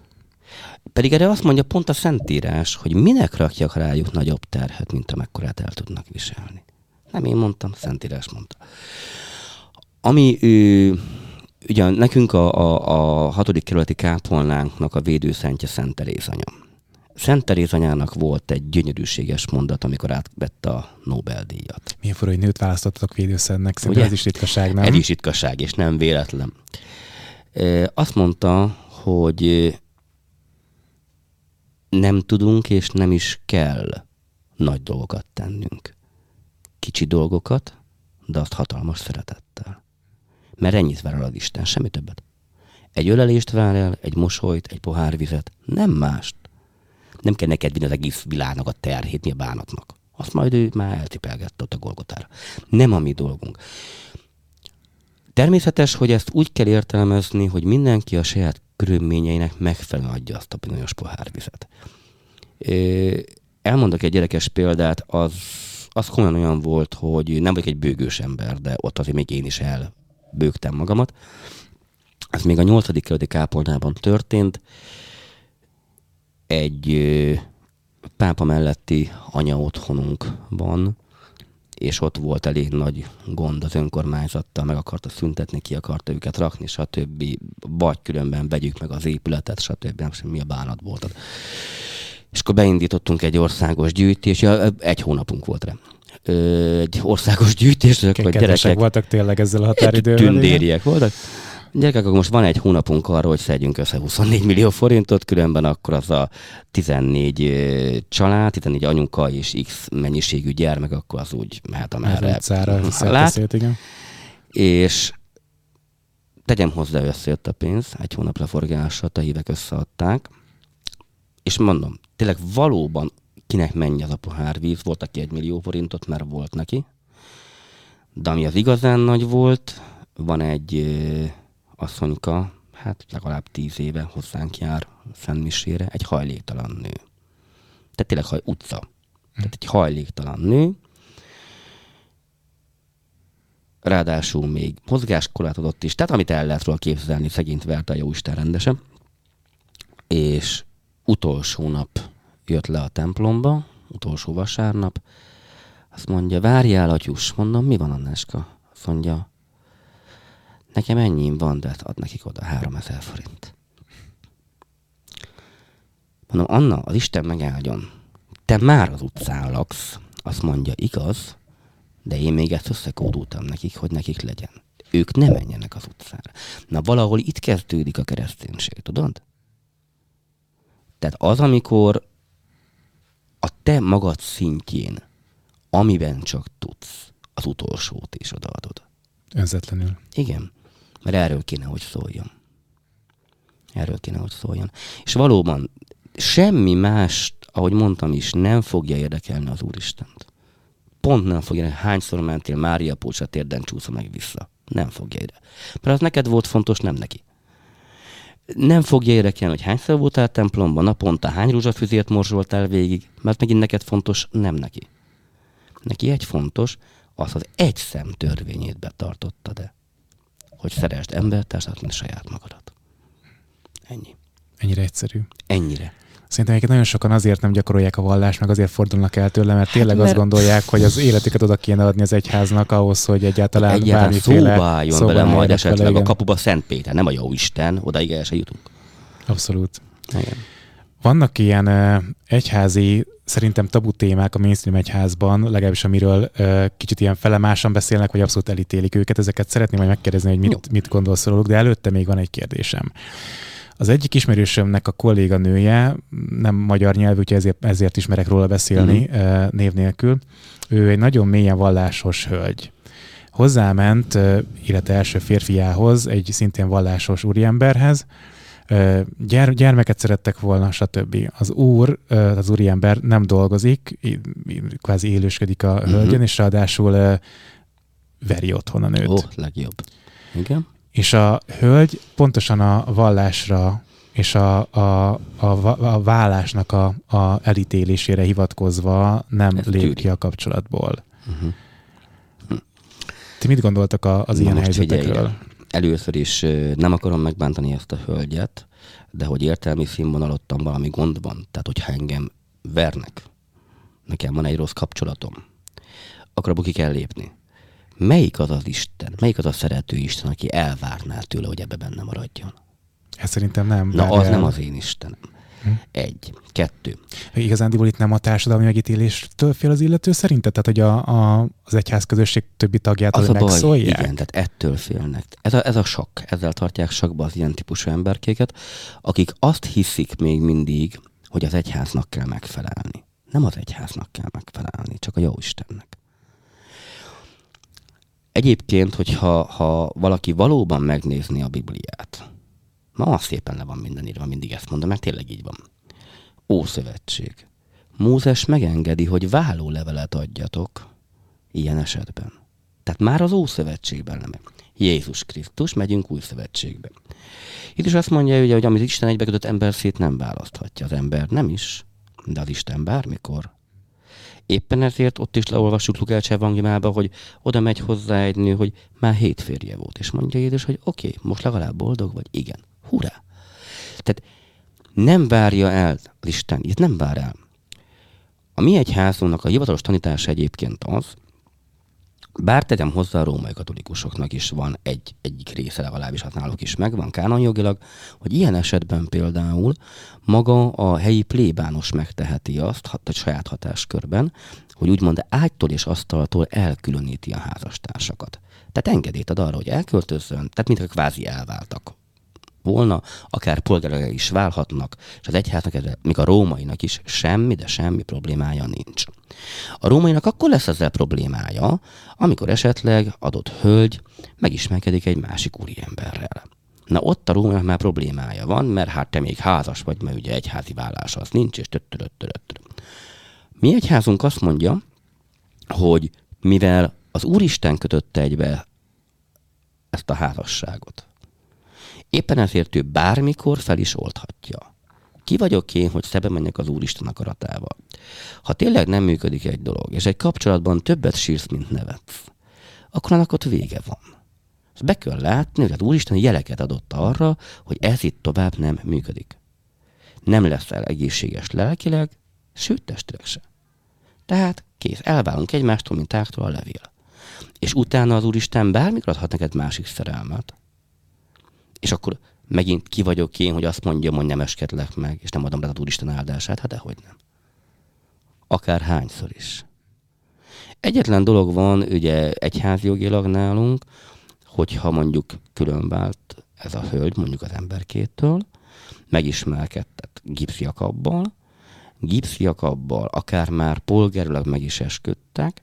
Pedig erre azt mondja pont a Szentírás, hogy minek rakjak rájuk nagyobb terhet, mint amekkorát el tudnak viselni. Nem én mondtam, Szentírás mondta. Ami ő, ugye nekünk a, a, a hatodik kerületi kápolnánknak a védőszentje Szent Teréz anya. Szent Teréz anyának volt egy gyönyörűséges mondat, amikor átvette a Nobel-díjat. Milyen fura, hogy nőt választottak védőszentnek, szerintem ez is ritkaság, nem? Ez is ritkaság, és nem véletlen. Azt mondta, hogy nem tudunk és nem is kell nagy dolgokat tennünk. Kicsi dolgokat, de azt hatalmas szeretettel. Mert ennyit vár el Isten, semmi többet. Egy ölelést vár el, egy mosolyt, egy pohár vizet, nem mást. Nem kell neked vinni az egész világnak a terhét, mi a bánatnak. Azt majd ő már eltipelgette ott a Golgotára. Nem a mi dolgunk. Természetes, hogy ezt úgy kell értelmezni, hogy mindenki a saját körülményeinek megfelelően adja azt a bizonyos pohárvizet. Elmondok egy gyerekes példát, az, az komolyan olyan volt, hogy nem vagyok egy bőgős ember, de ott azért még én is el bőgtem magamat. Ez még a nyolcadik kerületi kápolnában történt. Egy pápa melletti anya otthonunk van, és ott volt elég nagy gond az önkormányzattal, meg akarta szüntetni, ki akarta őket rakni, stb. Vagy különben vegyük meg az épületet, stb. Nem mi a bánat volt. És akkor beindítottunk egy országos gyűjtést, egy hónapunk volt rá egy országos gyűjtés, hogy gyerekek... voltak tényleg ezzel a határidővel. Tündériek voltak. Gyerekek, akkor most van egy hónapunk arra, hogy szedjünk össze 24 millió forintot, különben akkor az a 14 család, 14 anyuka és X mennyiségű gyermek, akkor az úgy mehet amerre. Lát, igen. És tegyem hozzá, összejött a pénz, egy hónap leforgásra, a hívek összeadták, és mondom, tényleg valóban kinek mennyi az a pohár volt, aki egy millió forintot, mert volt neki. De ami az igazán nagy volt, van egy asszonyka, hát legalább tíz éve hozzánk jár Szentmisére, egy hajléktalan nő. Tehát tényleg haj, utca. Tehát egy hajléktalan nő, ráadásul még mozgáskorlátozott is, tehát amit el lehet róla képzelni, szegényt verte a Jóisten rendesen. És utolsó nap jött le a templomba, utolsó vasárnap, azt mondja, várjál, atyus. Mondom, mi van, Annáska? Azt mondja, nekem ennyi van, de hát ad nekik oda 3000 forint. Mondom, Anna, az Isten megáldjon. Te már az utcán laksz. Azt mondja, igaz, de én még ezt összekódultam nekik, hogy nekik legyen. Ők ne menjenek az utcára. Na valahol itt kezdődik a kereszténység, tudod? Tehát az, amikor a te magad szintjén, amiben csak tudsz, az utolsót is odaadod. Önzetlenül. Igen, mert erről kéne, hogy szóljon. Erről kéne, hogy szóljon. És valóban semmi más, ahogy mondtam is, nem fogja érdekelni az Úristent. Pont nem fogja, hányszor mentél Mária Pócsa térden csúszva meg vissza. Nem fogja ide. Mert az neked volt fontos, nem neki. Nem fogja érdekelni, hogy hányszor voltál templomban, naponta hány rózsafüzért morzsoltál végig, mert megint neked fontos, nem neki. Neki egy fontos, az az egy szem törvényét betartotta, de hogy szeresd embertársat, mint saját magadat. Ennyi. Ennyire egyszerű. Ennyire. Szerintem egyébként nagyon sokan azért nem gyakorolják a vallást, meg azért fordulnak el tőle, mert tényleg hát, mert... azt gondolják, hogy az életüket oda kéne adni az egyháznak ahhoz, hogy egyáltalán, egyáltalán bármiféle szóba álljon szóba bele majd esetleg bele, a kapuba Szent Péter, nem a jó Isten, odaig el se jutunk. Abszolút. Igen. Vannak ilyen uh, egyházi, szerintem tabu témák a mainstream egyházban, legalábbis amiről uh, kicsit ilyen felemásan beszélnek, vagy abszolút elítélik őket. Ezeket szeretném majd megkérdezni, hogy mit, mit gondolsz róluk, de előtte még van egy kérdésem. Az egyik ismerősömnek a kolléganője, nem magyar nyelvű, úgyhogy ezért, ezért ismerek róla beszélni uh-huh. név nélkül. Ő egy nagyon mélyen vallásos hölgy. Hozzáment illetve első férfiához, egy szintén vallásos úriemberhez, gyere, gyermeket szerettek volna, stb. Az úr, az úriember nem dolgozik, kvázi élősködik a uh-huh. hölgyön, és ráadásul veri otthon a nőt. Ó, legjobb. Igen. És a hölgy pontosan a vallásra és a, a, a, a vállásnak a, a elítélésére hivatkozva nem Ezt lép ki a kapcsolatból. Uh-huh. Ti mit gondoltak a, az Na ilyen helyzetekről? Először is nem akarom megbántani ezt a hölgyet, de hogy értelmi színvonalottam valami gond van, tehát hogyha engem vernek, nekem van egy rossz kapcsolatom, akkor abból ki kell lépni melyik az az Isten, melyik az a szerető Isten, aki elvárná tőle, hogy ebbe benne maradjon? Hát szerintem nem. Na, az el... nem az én Istenem. Hm? Egy. Kettő. Igazándiból itt nem a társadalmi megítéléstől fél az illető szerinted? Tehát, hogy a, a, az egyház közösség többi tagját az a baj, igen, tehát ettől félnek. Ez a, ez a sok. Ezzel tartják sakba az ilyen típusú emberkéket, akik azt hiszik még mindig, hogy az egyháznak kell megfelelni. Nem az egyháznak kell megfelelni, csak a jó Istennek. Egyébként, hogyha ha valaki valóban megnézni a Bibliát, ma szépen le van minden írva, mindig ezt mondom, mert tényleg így van. Ószövetség. Mózes megengedi, hogy vállólevelet adjatok ilyen esetben. Tehát már az Ószövetségben nem. Jézus Krisztus, megyünk új szövetségbe. Itt is azt mondja, ugye, hogy amit Isten egybekötött ember szét nem választhatja. Az ember nem is, de az Isten bármikor Éppen ezért ott is leolvassuk Lukács evangéliumába, hogy oda megy hozzá egy nő, hogy már hét férje volt, és mondja Jézus, hogy oké, okay, most legalább boldog vagy, igen, hurrá. Tehát nem várja el az Isten, itt nem vár el. A mi egyházunknak a hivatalos tanítása egyébként az, bár tegyem hozzá a római katolikusoknak is van egy, egyik része legalábbis, hát náluk is megvan kánonjogilag, hogy ilyen esetben például maga a helyi plébános megteheti azt, a saját hatáskörben, hogy úgymond ágytól és asztaltól elkülöníti a házastársakat. Tehát engedélyt ad arra, hogy elköltözzön, tehát mintha kvázi elváltak volna, akár polgárai is válhatnak, és az egyháznak, még a rómainak is semmi, de semmi problémája nincs. A rómainak akkor lesz ezzel problémája, amikor esetleg adott hölgy megismerkedik egy másik úriemberrel. Na ott a rómainak már problémája van, mert hát te még házas vagy, mert ugye egyházi vállás az nincs, és töttöröttöröttör. Mi egyházunk azt mondja, hogy mivel az Úristen kötötte egybe ezt a házasságot, Éppen ezért ő bármikor fel is oldhatja. Ki vagyok én, hogy szebe menjek az Úristen akaratával? Ha tényleg nem működik egy dolog, és egy kapcsolatban többet sírsz, mint nevetsz, akkor annak ott vége van. Ezt be kell látni, hogy az Úristen jeleket adott arra, hogy ez itt tovább nem működik. Nem leszel egészséges lelkileg, sőt testileg se. Tehát kész, elválunk egymástól, mint tágtól a levél. És utána az Úristen bármikor adhat neked másik szerelmet, És akkor megint ki vagyok én, hogy azt mondjam, hogy nem eskedlek meg, és nem adom rá a Úristen áldását? Hát dehogy nem. Akár hányszor is. Egyetlen dolog van, ugye egyházjogilag nálunk, hogyha mondjuk különvált ez a hölgy, mondjuk az emberkétől, megismerkedett gipsziakabbal, gipsziakabbal, akár már polgárilag meg is esküdtek,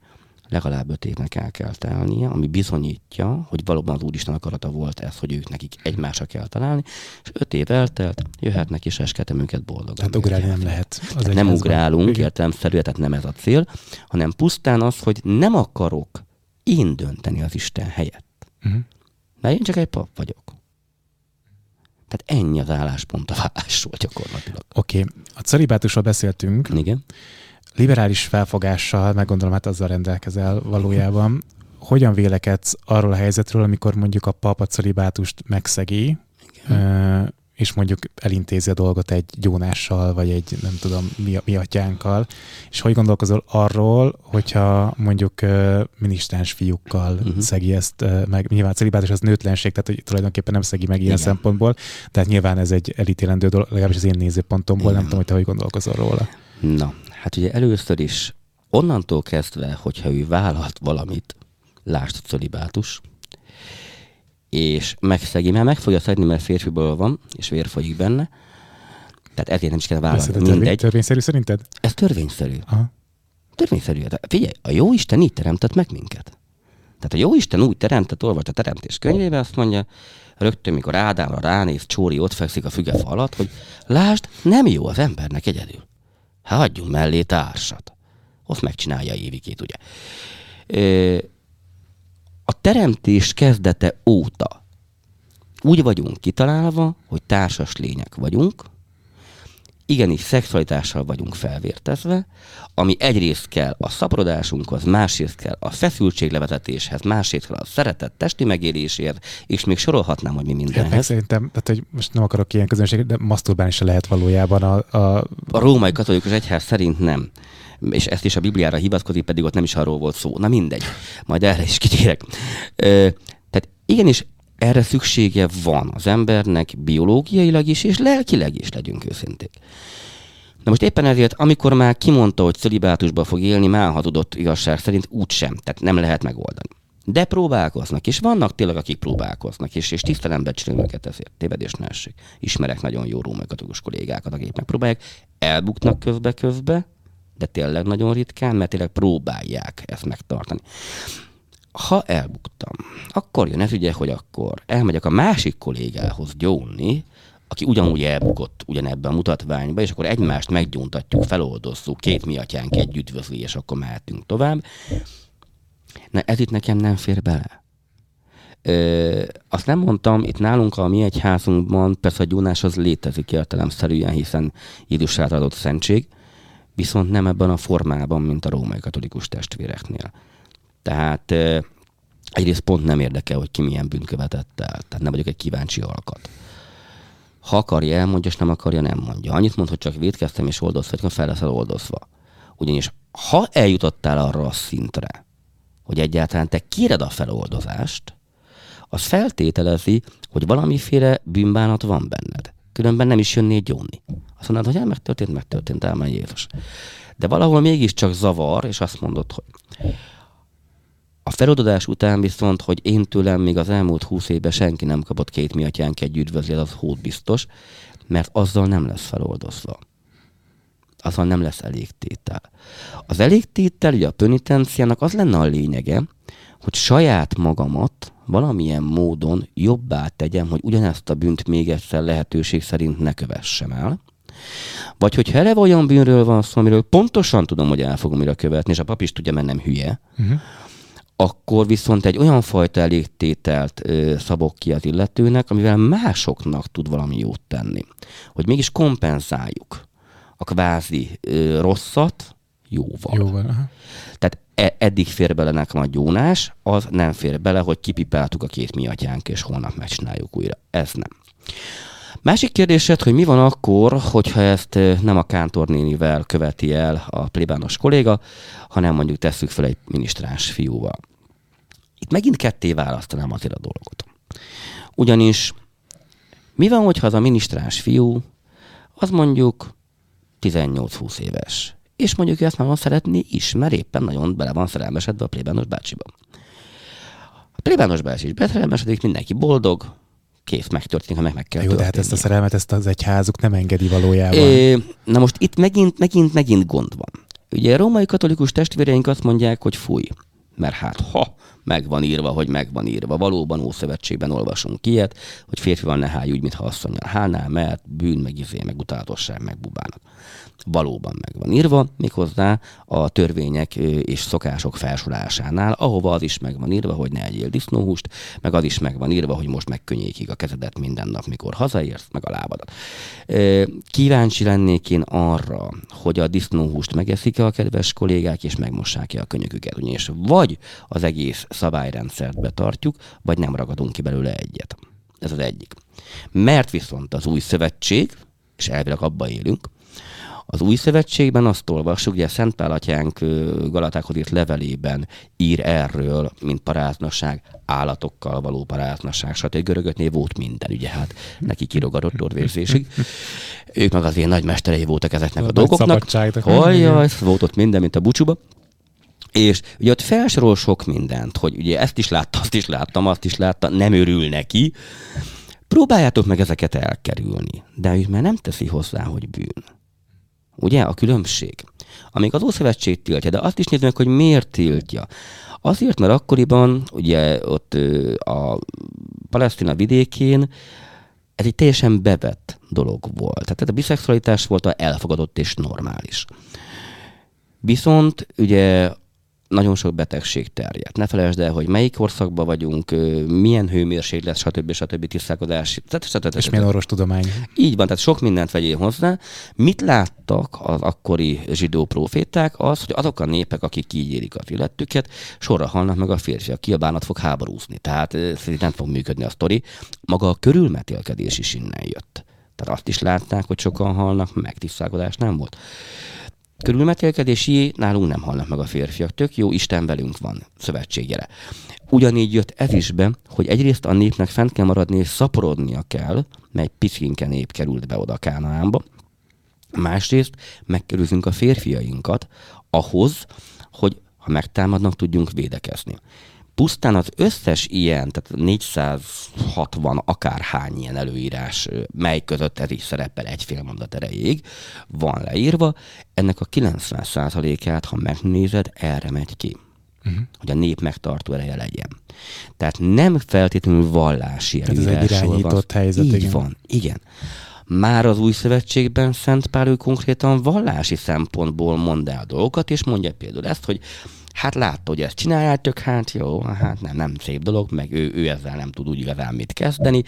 legalább öt évnek el kell telnie, ami bizonyítja, hogy valóban az Úristen akarata volt ez, hogy ők nekik egymásra kell találni, és öt év eltelt, jöhetnek és esketem őket boldogan. Tehát ugrálni nem lehet. Az nem ugrálunk, értelemszerű, tehát nem ez a cél, hanem pusztán az, hogy nem akarok én dönteni az Isten helyett. Uh-huh. Mert én csak egy pap vagyok. Tehát ennyi az álláspont a vállásról gyakorlatilag. Oké, okay. a celibátusról beszéltünk. Igen liberális felfogással, meg gondolom, hát azzal rendelkezel valójában. Hogyan vélekedsz arról a helyzetről, amikor mondjuk a pap a celibátust megszegi, Igen. és mondjuk elintézi a dolgot egy gyónással, vagy egy nem tudom mi, mi atyánkkal, és hogy gondolkozol arról, hogyha mondjuk minisztráns fiúkkal uh-huh. szegi ezt meg, nyilván celibátus az nőtlenség, tehát hogy tulajdonképpen nem szegi meg ilyen Igen. szempontból, tehát nyilván ez egy elítélendő dolog, legalábbis az én nézőpontomból, Igen. nem tudom, hogy te hogy gondolkozol róla. Na, Hát ugye először is onnantól kezdve, hogyha ő vállalt valamit, lásd szolibátus, és megszegi, mert meg fogja szedni, mert férfiból van, és vér folyik benne, tehát ezért nem is kell vállalni. Ez Mindegy. Törvényszerű szerinted? Ez törvényszerű. Aha. Törvényszerű. Figyelj, a jó Isten így teremtett meg minket. Tehát a jó Isten úgy teremtett, olvasd a teremtés könyvébe, azt mondja, rögtön, mikor Ádámra ránéz, Csóri ott fekszik a fügefa alatt, hogy lásd, nem jó az embernek egyedül. Hát hagyjunk mellé társat. Azt megcsinálja évikét, ugye. A teremtés kezdete óta úgy vagyunk kitalálva, hogy társas lények vagyunk, igenis szexualitással vagyunk felvértezve, ami egyrészt kell a szaporodásunkhoz, másrészt kell a feszültséglevezetéshez, másrészt kell a szeretet testi megéléséhez, és még sorolhatnám, hogy mi mindenhez. Hát, szerintem, tehát, hogy most nem akarok ilyen közönség, de masturbálni se lehet valójában a... A, a római katolikus egyház szerint nem és ezt is a Bibliára hivatkozik, pedig ott nem is arról volt szó. Na mindegy, majd erre is kitérek. Tehát igenis erre szüksége van az embernek biológiailag is, és lelkileg is, legyünk őszinték. Na most éppen ezért, amikor már kimondta, hogy celibátusba fog élni, már hazudott igazság szerint úgysem, tehát nem lehet megoldani. De próbálkoznak, és vannak tényleg, akik próbálkoznak, és, és tisztelembe csinálni őket ezért. Tévedés ne essék. Ismerek nagyon jó római katolikus kollégákat, akik megpróbálják, elbuknak közbe-közbe, de tényleg nagyon ritkán, mert tényleg próbálják ezt megtartani ha elbuktam, akkor jön ez ugye, hogy akkor elmegyek a másik kollégához gyónni, aki ugyanúgy elbukott ugyanebben a mutatványba, és akkor egymást meggyóntatjuk, feloldozzuk, két mi atyánk egy üdvözli, és akkor mehetünk tovább. Na ez itt nekem nem fér bele. Ö, azt nem mondtam, itt nálunk a mi egyházunkban persze a gyónás az létezik értelemszerűen, hiszen Jézus adott szentség, viszont nem ebben a formában, mint a római katolikus testvéreknél. Tehát egyrészt pont nem érdekel, hogy ki milyen bűnt követett el. Tehát nem vagyok egy kíváncsi alkat. Ha akarja, elmondja, és nem akarja, nem mondja. Annyit mond, hogy csak védkeztem és oldoztam, fel leszel oldozva. Ugyanis ha eljutottál arra a szintre, hogy egyáltalán te kéred a feloldozást, az feltételezi, hogy valamiféle bűnbánat van benned. Különben nem is jönnéd gyónni. Azt mondod, hogy el megtörtént, megtörtént, elmen Jézus. De valahol mégiscsak zavar, és azt mondod, hogy a feloldodás után viszont, hogy én tőlem még az elmúlt húsz évben senki nem kapott két mi atyánk egy üdvözlet, az hót biztos, mert azzal nem lesz feloldozva. Azzal nem lesz elégtétel. Az elégtétel, ugye a penitenciának az lenne a lényege, hogy saját magamat valamilyen módon jobbá tegyem, hogy ugyanezt a bűnt még egyszer lehetőség szerint ne kövessem el. Vagy hogyha eleve olyan bűnről van szó, amiről pontosan tudom, hogy el fogom mire követni, és a pap is tudja, mert nem hülye, uh-huh akkor viszont egy olyan fajta elégtételt ö, szabok ki az illetőnek, amivel másoknak tud valami jót tenni. Hogy mégis kompenzáljuk a kvázi ö, rosszat jóval. jóval aha. Tehát e- eddig fér bele nekem a gyónás, az nem fér bele, hogy kipipáltuk a két mi atyánk, és holnap megcsináljuk újra. Ez nem. Másik kérdésed, hogy mi van akkor, hogyha ezt nem a kántornénivel követi el a plébános kolléga, hanem mondjuk tesszük fel egy minisztráns fiúval. Itt megint ketté választanám azért a dolgot. Ugyanis Mi van, hogyha az a minisztráns fiú, az mondjuk 18-20 éves, és mondjuk ő ezt nagyon szeretni is, mert éppen nagyon bele van szerelmesedve a plébános bácsiba. A plébános bácsi is beszerelmesedik, mindenki boldog, kész, megtörténik, ha meg meg kell Jó, de hát ezt a szerelmet, ezt az egyházuk nem engedi valójában. É, na most itt megint, megint, megint gond van. Ugye a római katolikus testvéreink azt mondják, hogy fúj. Mert hát, ha meg van írva, hogy meg van írva. Valóban Ószövetségben olvasunk ilyet, hogy férfival ne hálj úgy, mintha asszonyjal hálnál, mert bűn, meg izé, meg utálatosság, meg bubának valóban meg van írva, méghozzá a törvények és szokások felsorolásánál, ahova az is meg van írva, hogy ne egyél disznóhúst, meg az is meg van írva, hogy most megkönnyékig a kezedet minden nap, mikor hazaérsz, meg a lábadat. Kíváncsi lennék én arra, hogy a disznóhúst megeszik-e a kedves kollégák, és megmossák-e a könyöküket, ugyanis vagy az egész szabályrendszert betartjuk, vagy nem ragadunk ki belőle egyet. Ez az egyik. Mert viszont az új szövetség, és elvileg abba élünk, az új szövetségben azt olvassuk, ugye Szent Pál atyánk Galatákhoz írt levelében ír erről, mint paráznosság, állatokkal való paráznosság, stb. Görögöknél volt minden, ugye hát neki kirogadott orvérzésig. Ők meg az ilyen nagy mesterei voltak ezeknek a, a dolgoknak. Hajjaj, volt ott minden, mint a bucsuba. És ugye ott felsorol sok mindent, hogy ugye ezt is látta, azt is láttam, azt is látta, nem örül neki. Próbáljátok meg ezeket elkerülni, de ő már nem teszi hozzá, hogy bűn. Ugye a különbség? Amíg az Ószövetség tiltja, de azt is nézzük meg, hogy miért tiltja. Azért, mert akkoriban, ugye ott a Palesztina vidékén ez egy teljesen bevett dolog volt. Tehát a biszexualitás volt a elfogadott és normális. Viszont ugye nagyon sok betegség terjedt. Ne felejtsd el, hogy melyik korszakban vagyunk, milyen hőmérséklet, stb. stb. tisztálkodás. És milyen orvostudomány. Így van, tehát sok mindent vegyél hozzá. Mit láttak az akkori zsidó proféták? Az, hogy azok a népek, akik így érik az életüket, sorra halnak meg a férfiak. Ki a bánat fog háborúzni. Tehát szerint nem fog működni a sztori. Maga a körülmetélkedés is innen jött. Tehát azt is látták, hogy sokan halnak, meg tisztálkodás nem volt körülmetélkedési nálunk nem halnak meg a férfiak. Tök jó, Isten velünk van, szövetségjele. Ugyanígy jött ez is be, hogy egyrészt a népnek fent kell maradni és szaporodnia kell, mert picinke nép került be oda Kánaánba. Másrészt megkerülünk a férfiainkat ahhoz, hogy ha megtámadnak, tudjunk védekezni pusztán az összes ilyen, tehát 460 akárhány ilyen előírás, mely között ez is szerepel egy fél mondat erejéig, van leírva, ennek a 90%-át, ha megnézed, erre megy ki. Uh-huh. hogy a nép megtartó ereje legyen. Tehát nem feltétlenül vallási Ez egy irányított helyzet. Így igen. van, igen. Már az új szövetségben Szent Pál ő konkrétan vallási szempontból mond el dolgokat, és mondja például ezt, hogy hát látta, hogy ezt csináljátok, hát jó, hát nem, nem szép dolog, meg ő, ő ezzel nem tud úgy igazán mit kezdeni.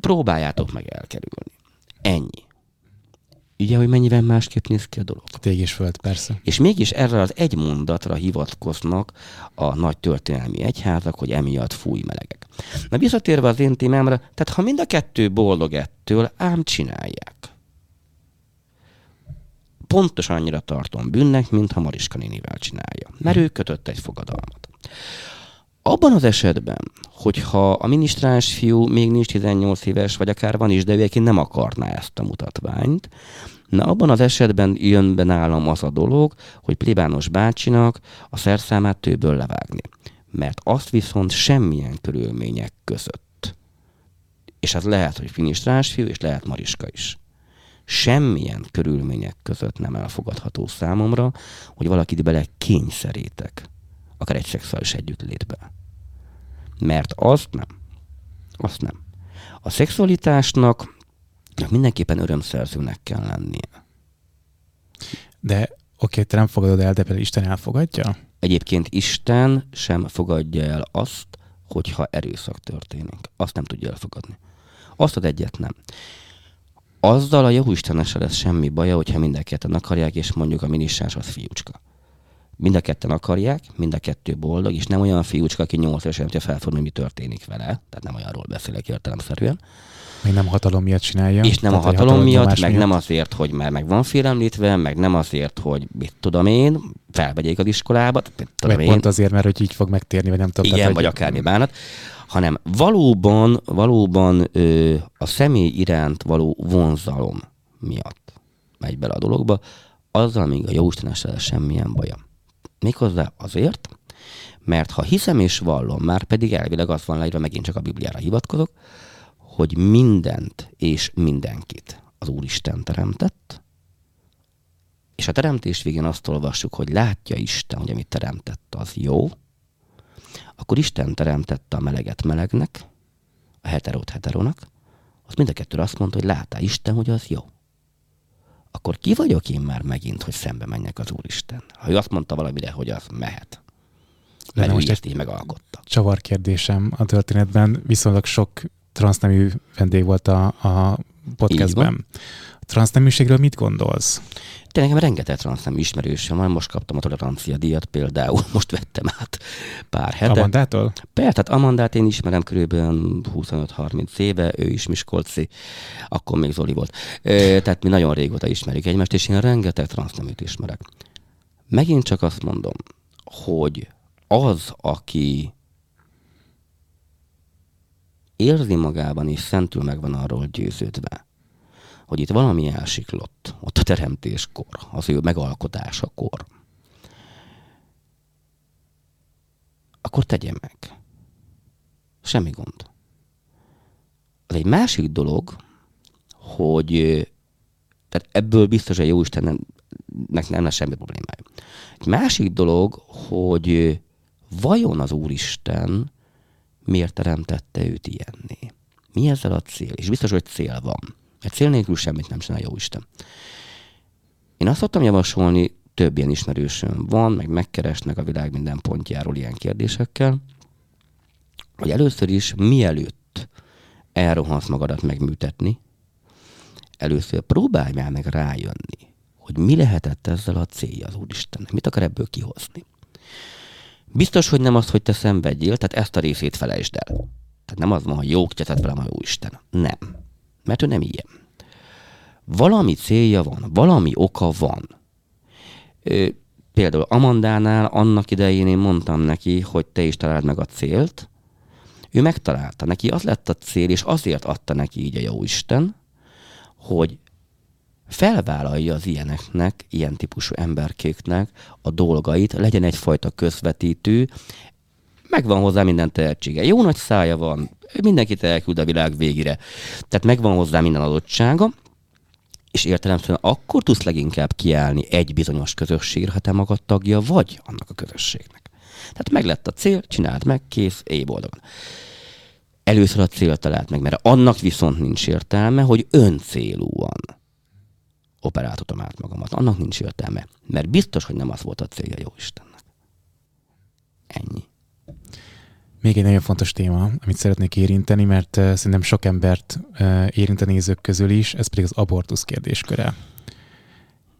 Próbáljátok meg elkerülni. Ennyi. Ugye, hogy mennyivel másképp néz ki a dolog. Tég is föld, persze. És mégis erre az egy mondatra hivatkoznak a nagy történelmi egyházak, hogy emiatt fúj melegek. Na visszatérve az én témámra, tehát ha mind a kettő boldog ettől, ám csinálják pontosan annyira tartom bűnnek, mint ha Mariska nénivel csinálja. Mert ő kötött egy fogadalmat. Abban az esetben, hogyha a minisztráns fiú még nincs 18 éves, vagy akár van is, de ő nem akarná ezt a mutatványt, na abban az esetben jön be nálam az a dolog, hogy plébános bácsinak a szerszámát tőből levágni. Mert azt viszont semmilyen körülmények között. És az lehet, hogy minisztráns fiú, és lehet Mariska is semmilyen körülmények között nem elfogadható számomra, hogy valakit bele kényszerítek, akár egy szexuális együttlétbe. Mert azt nem. Azt nem. A szexualitásnak mindenképpen örömszerzőnek kell lennie. De oké, te nem fogadod el, de például Isten elfogadja? Egyébként Isten sem fogadja el azt, hogyha erőszak történik. Azt nem tudja elfogadni. Azt ad egyet nem azzal a jó Istenesen lesz semmi baja, hogyha mind a akarják, és mondjuk a minissás az fiúcska. Mind a ketten akarják, mind a kettő boldog, és nem olyan fiúcska, aki nyolc évesen, hogyha felfordul, mi történik vele. Tehát nem olyanról beszélek értelemszerűen. Még nem hatalom miatt csinálja. És nem Tehát, a hogy hatalom miatt, meg miatt. nem azért, hogy már meg van félemlítve, meg nem azért, hogy mit tudom én, felvegyék az iskolába, tudom Vagy én. pont azért, mert hogy így fog megtérni, vagy nem tudom. Igen, tehát, vagy hogy- akármi bánat, hanem valóban, valóban ö, a személy iránt való vonzalom miatt megy bele a dologba, azzal még a Jóistenessel semmilyen baja. Méghozzá azért, mert ha hiszem és vallom, már pedig elvileg az van leírva, megint csak a Bibliára hivatkozok, hogy mindent és mindenkit az Úristen teremtett, és a teremtés végén azt olvassuk, hogy látja Isten, hogy amit teremtett, az jó, akkor Isten teremtette a meleget melegnek, a heterót heterónak, az mind a kettő azt mondta, hogy látá Isten, hogy az jó. Akkor ki vagyok én már megint, hogy szembe menjek az Úristen? Ha ő azt mondta valamire, hogy az mehet. Mert most ezt így megalkotta. csavar kérdésem a történetben. Viszonylag sok transznemű vendég volt a, a podcastben. A transzneműségről mit gondolsz? De nekem rengeteg transznemű ismerősöm van, most kaptam a tolerancia díjat például, most vettem át pár hete. Amandától? Persze, tehát Amandát én ismerem körülbelül 25-30 éve, ő is Miskolci, akkor még Zoli volt. Ö, Tehát mi nagyon régóta ismerjük egymást, és én rengeteg transzneműt ismerek. Megint csak azt mondom, hogy az, aki érzi magában és szentül meg van arról győződve, hogy itt valami elsiklott, ott a teremtéskor, az ő megalkotásakor, akkor tegye meg. Semmi gond. Az egy másik dolog, hogy tehát ebből biztos, hogy jó Istennek nem lesz semmi problémája. Egy másik dolog, hogy vajon az Úristen miért teremtette őt ilyenné? Mi ezzel a cél? És biztos, hogy cél van. Egy cél nélkül semmit nem csinál jó Isten. Én azt szoktam javasolni, több ilyen ismerősöm van, meg megkeresnek a világ minden pontjáról ilyen kérdésekkel, hogy először is, mielőtt elrohansz magadat megműtetni, először próbálj már meg rájönni, hogy mi lehetett ezzel a célja az Úristennek, mit akar ebből kihozni. Biztos, hogy nem az, hogy te szenvedjél, tehát ezt a részét felejtsd el. Tehát nem az van, hogy jó, tett velem a jó Isten. Nem. Mert ő nem ilyen. Valami célja van, valami oka van. Ö, például Amandánál annak idején én mondtam neki, hogy te is találd meg a célt. Ő megtalálta. Neki az lett a cél, és azért adta neki így a jó Isten, hogy felvállalja az ilyeneknek, ilyen típusú emberkéknek a dolgait, legyen egyfajta közvetítő, megvan hozzá minden tehetsége. Jó nagy szája van, mindenkit elküld a világ végére. Tehát megvan hozzá minden adottsága, és értelemszerűen akkor tudsz leginkább kiállni egy bizonyos közösségre, ha te magad tagja vagy annak a közösségnek. Tehát meg lett a cél, csináld meg, kész, éj boldogan. Először a cél talált meg, mert annak viszont nincs értelme, hogy öncélúan operáltatom át magamat. Annak nincs értelme, mert biztos, hogy nem az volt a célja jó Istennek. Ennyi. Még egy nagyon fontos téma, amit szeretnék érinteni, mert uh, szerintem sok embert uh, érint a nézők közül is, ez pedig az abortusz kérdésköre.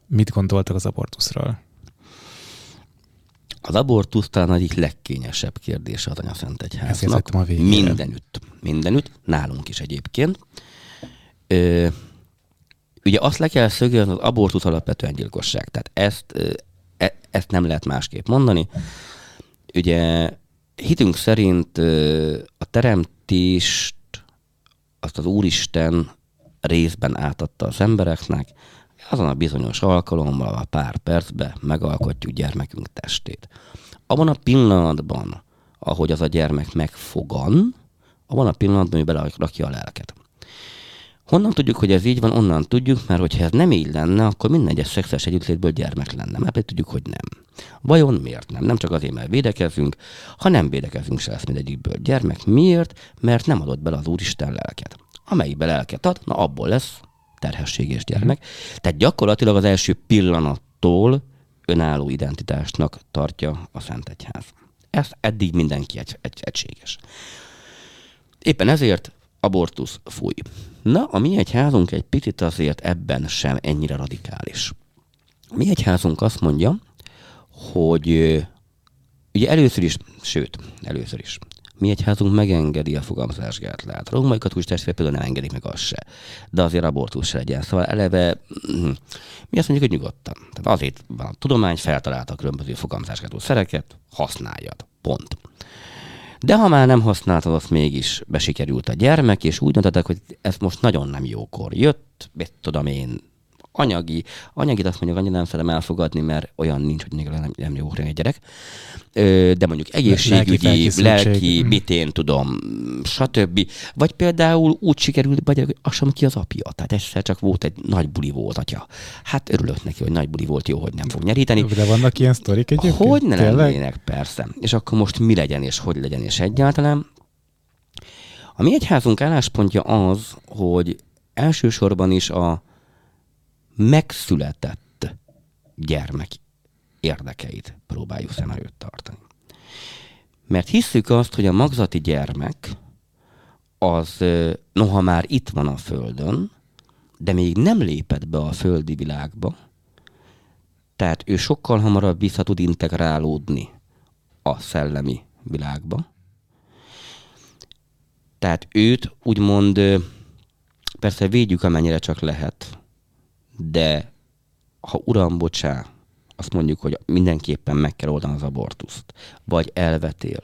Mit gondoltak az abortuszról? Az abortusz talán egyik legkényesebb kérdése az Ezért anyaszentegyháznak. hagytam a végére. Mindenütt. Mindenütt. Nálunk is egyébként. Ö, ugye azt le kell szögezni, az abortusz alapvetően gyilkosság. Tehát ezt, e, ezt nem lehet másképp mondani. Ugye hitünk szerint a teremtést azt az Úristen részben átadta az embereknek, azon a bizonyos alkalommal, a pár percben megalkotjuk gyermekünk testét. Abban a pillanatban, ahogy az a gyermek megfogan, abban a pillanatban ő belerakja a lelket. Honnan tudjuk, hogy ez így van? Onnan tudjuk, mert hogyha ez nem így lenne, akkor minden egyes szexuális együttlétből gyermek lenne. Mert pedig tudjuk, hogy nem. Vajon miért nem? Nem csak azért, mert védekezünk, ha nem védekezünk, se lesz mindegyikből gyermek. Miért? Mert nem adott bele az Úristen lelket. Amelyikbe lelket ad, na abból lesz terhesség és gyermek. Tehát gyakorlatilag az első pillanattól önálló identitásnak tartja a Szent Egyház. Ez eddig mindenki egy, egy, egységes. Éppen ezért abortusz fúj. Na, a mi egyházunk egy picit azért ebben sem ennyire radikális. A mi egyházunk azt mondja, hogy ugye először is, sőt, először is, mi egyházunk megengedi a fogamzásgátlát. A római katolikus testvér például nem engedik meg azt se. De azért abortusz se legyen. Szóval eleve hm, mi azt mondjuk, hogy nyugodtan. Tehát azért van a tudomány, feltalálta a különböző fogamzásgátló szereket, használjad. Pont. De ha már nem használtad, azt mégis besikerült a gyermek, és úgy döntöttek, hogy ez most nagyon nem jókor jött, mit tudom én, anyagi, anyagit azt mondjuk annyira nem szeretem elfogadni, mert olyan nincs, hogy még nem, nem jó egy gyerek, de mondjuk egészségügyi, lelki, lelki mm. mit én tudom, stb. Vagy például úgy sikerült, hogy azt sem ki az apja. Tehát egyszer csak volt egy nagy buli volt atya. Hát örülök neki, hogy nagy buli volt, jó, hogy nem fog nyeríteni. De vannak ilyen sztorik egyébként? Hogy ne lennének, persze. És akkor most mi legyen, és hogy legyen, és egyáltalán. A mi egyházunk álláspontja az, hogy elsősorban is a megszületett gyermek érdekeit próbáljuk szem előtt tartani. Mert hisszük azt, hogy a magzati gyermek az, noha már itt van a Földön, de még nem lépett be a földi világba, tehát ő sokkal hamarabb vissza tud integrálódni a szellemi világba. Tehát őt úgymond persze védjük, amennyire csak lehet, de ha uram, bocsá, azt mondjuk, hogy mindenképpen meg kell oldani az abortuszt, vagy elvetél,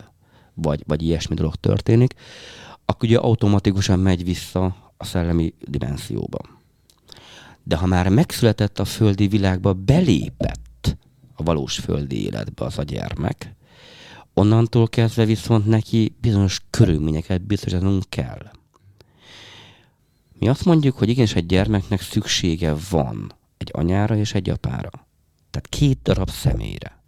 vagy, vagy ilyesmi dolog történik, akkor ugye automatikusan megy vissza a szellemi dimenzióba. De ha már megszületett a földi világba, belépett a valós földi életbe az a gyermek, onnantól kezdve viszont neki bizonyos körülményeket biztosítanunk kell. Mi azt mondjuk, hogy igenis egy gyermeknek szüksége van egy anyára és egy apára. Tehát két darab személyre.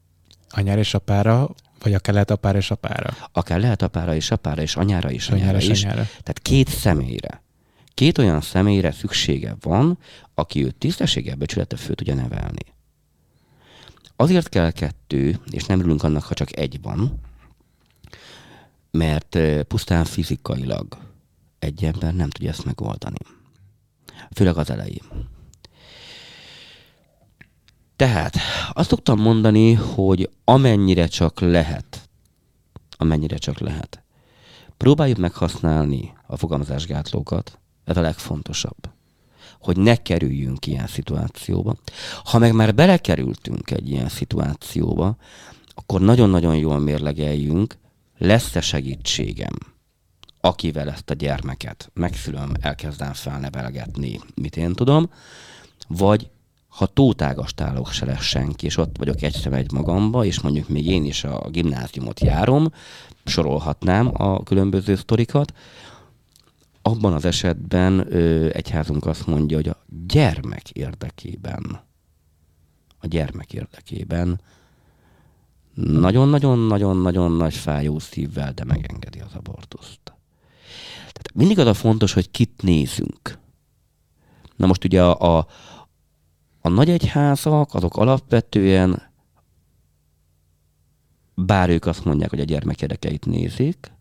Anyára és apára, vagy akár lehet apára és apára? Akár lehet apára és apára, és anyára és anyára, anyára is. Anyára. Tehát két személyre. Két olyan személyre szüksége van, aki őt tisztességgel becsülete föl tudja nevelni. Azért kell kettő, és nem ülünk annak, ha csak egy van, mert eh, pusztán fizikailag egy ember nem tudja ezt megoldani. Főleg az elején. Tehát azt szoktam mondani, hogy amennyire csak lehet, amennyire csak lehet, próbáljuk meg használni a fogalmazásgátlókat, ez a legfontosabb, hogy ne kerüljünk ilyen szituációba. Ha meg már belekerültünk egy ilyen szituációba, akkor nagyon-nagyon jól mérlegeljünk, lesz-e segítségem akivel ezt a gyermeket megszülöm, elkezdem felnevelgetni, mit én tudom, vagy ha tótágastálok se lesz senki, és ott vagyok egy egy magamba, és mondjuk még én is a gimnáziumot járom, sorolhatnám a különböző sztorikat, abban az esetben ö, egyházunk azt mondja, hogy a gyermek érdekében, a gyermek érdekében nagyon-nagyon-nagyon-nagyon nagy fájó szívvel, de megengedi az abortuszt. Mindig az a fontos, hogy kit nézünk. Na most ugye a, a, a nagy egyházak, azok alapvetően, bár ők azt mondják, hogy a gyermek érdekeit nézik,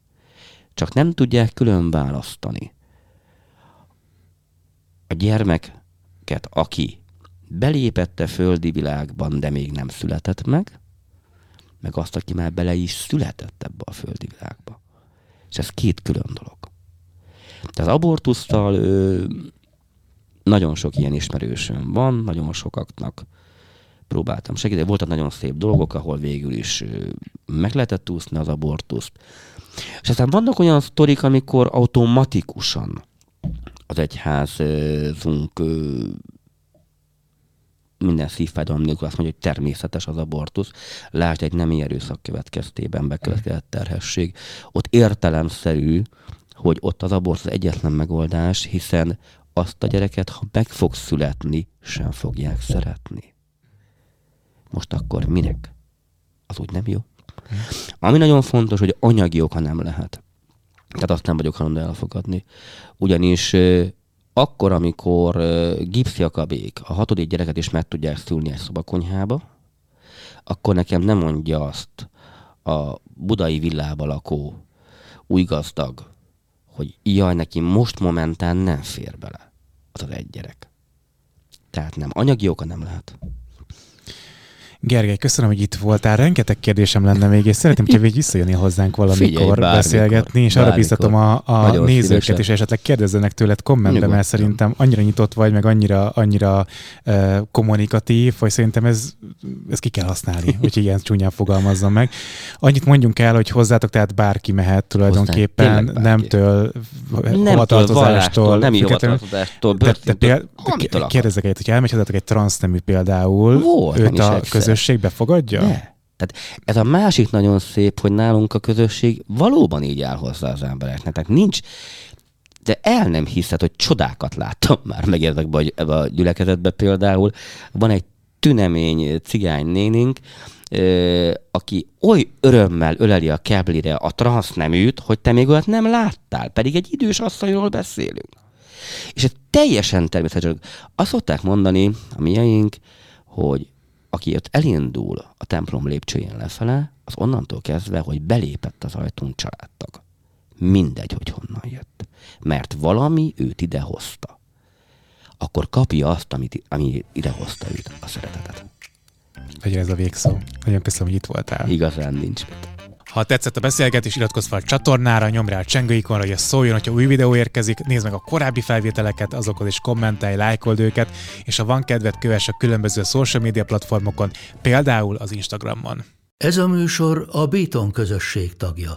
csak nem tudják külön választani. A gyermeket, aki belépette földi világban, de még nem született meg, meg azt, aki már bele is született ebbe a földi világba. És ez két külön dolog. Tehát abortusztal ö, nagyon sok ilyen ismerősöm van, nagyon sokaknak próbáltam segíteni. Voltak nagyon szép dolgok, ahol végül is ö, meg lehetett úszni az abortuszt. És aztán vannak olyan sztorik, amikor automatikusan az egyházunk minden szívfájdalom nélkül azt mondja, hogy természetes az abortusz. Lásd egy nemi erőszak következtében bekövetkezett terhesség. Ott értelemszerű, hogy ott az abort az egyetlen megoldás, hiszen azt a gyereket, ha meg fog születni, sem fogják szeretni. Most akkor minek? Az úgy nem jó. Ami nagyon fontos, hogy anyagi oka nem lehet. Tehát azt nem vagyok hajlandó elfogadni. Ugyanis akkor, amikor gipsziakabék a hatodik gyereket is meg tudják szülni egy szobakonyhába, akkor nekem nem mondja azt a budai villába lakó új gazdag, hogy jaj, neki most momentán nem fér bele az az egy gyerek. Tehát nem, anyagi oka nem lehet. Gergely, köszönöm, hogy itt voltál. Rengeteg kérdésem lenne még, és szeretném, hogy visszajönni hozzánk valamikor Figyelj, bármikor, beszélgetni, és arra bármikor. biztatom a, a Nagyon nézőket, szívesen. és esetleg kérdezzenek tőled kommentben, Nyugodtan. mert szerintem annyira nyitott vagy, meg annyira, annyira uh, kommunikatív, hogy szerintem ez, ez ki kell használni, hogy ilyen csúnyán fogalmazzam meg. Annyit mondjunk el, hogy hozzátok tehát bárki mehet tulajdonképpen, tényleg bárki. nemtől, Nem hovatartozástól, nem hovatartozástól, börtöntől, kérdezek egyet, hogy elmegy hozzátok egy transznemű például, Volt, őt is a egyszer. Közösség befogadja? De. Tehát ez a másik nagyon szép, hogy nálunk a közösség valóban így áll hozzá az embereknek. Tehát nincs, de el nem hiszed, hogy csodákat láttam már meg ezekbe a, ebbe a gyülekezetbe például. Van egy tünemény cigány nénink, aki oly örömmel öleli a keblire a transzneműt, hogy te még olyat nem láttál, pedig egy idős asszonyról beszélünk. És ez teljesen természetes. Azt szokták mondani a mieink, hogy aki ott elindul a templom lépcsőjén lefele, az onnantól kezdve, hogy belépett az ajtón családtag. Mindegy, hogy honnan jött. Mert valami őt ide hozta. Akkor kapja azt, amit, ami ide hozta őt, a szeretetet. Legyen ez a végszó. Nagyon köszönöm, hogy itt voltál. Igazán nincs. mit. Ha tetszett a beszélgetés, iratkozz fel a csatornára, nyomj rá a csengőikonra, hogy ez szóljon, hogyha új videó érkezik, nézd meg a korábbi felvételeket, azokhoz is kommentelj, lájkold őket, és ha van kedved, kövess a különböző social media platformokon, például az Instagramon. Ez a műsor a Béton közösség tagja.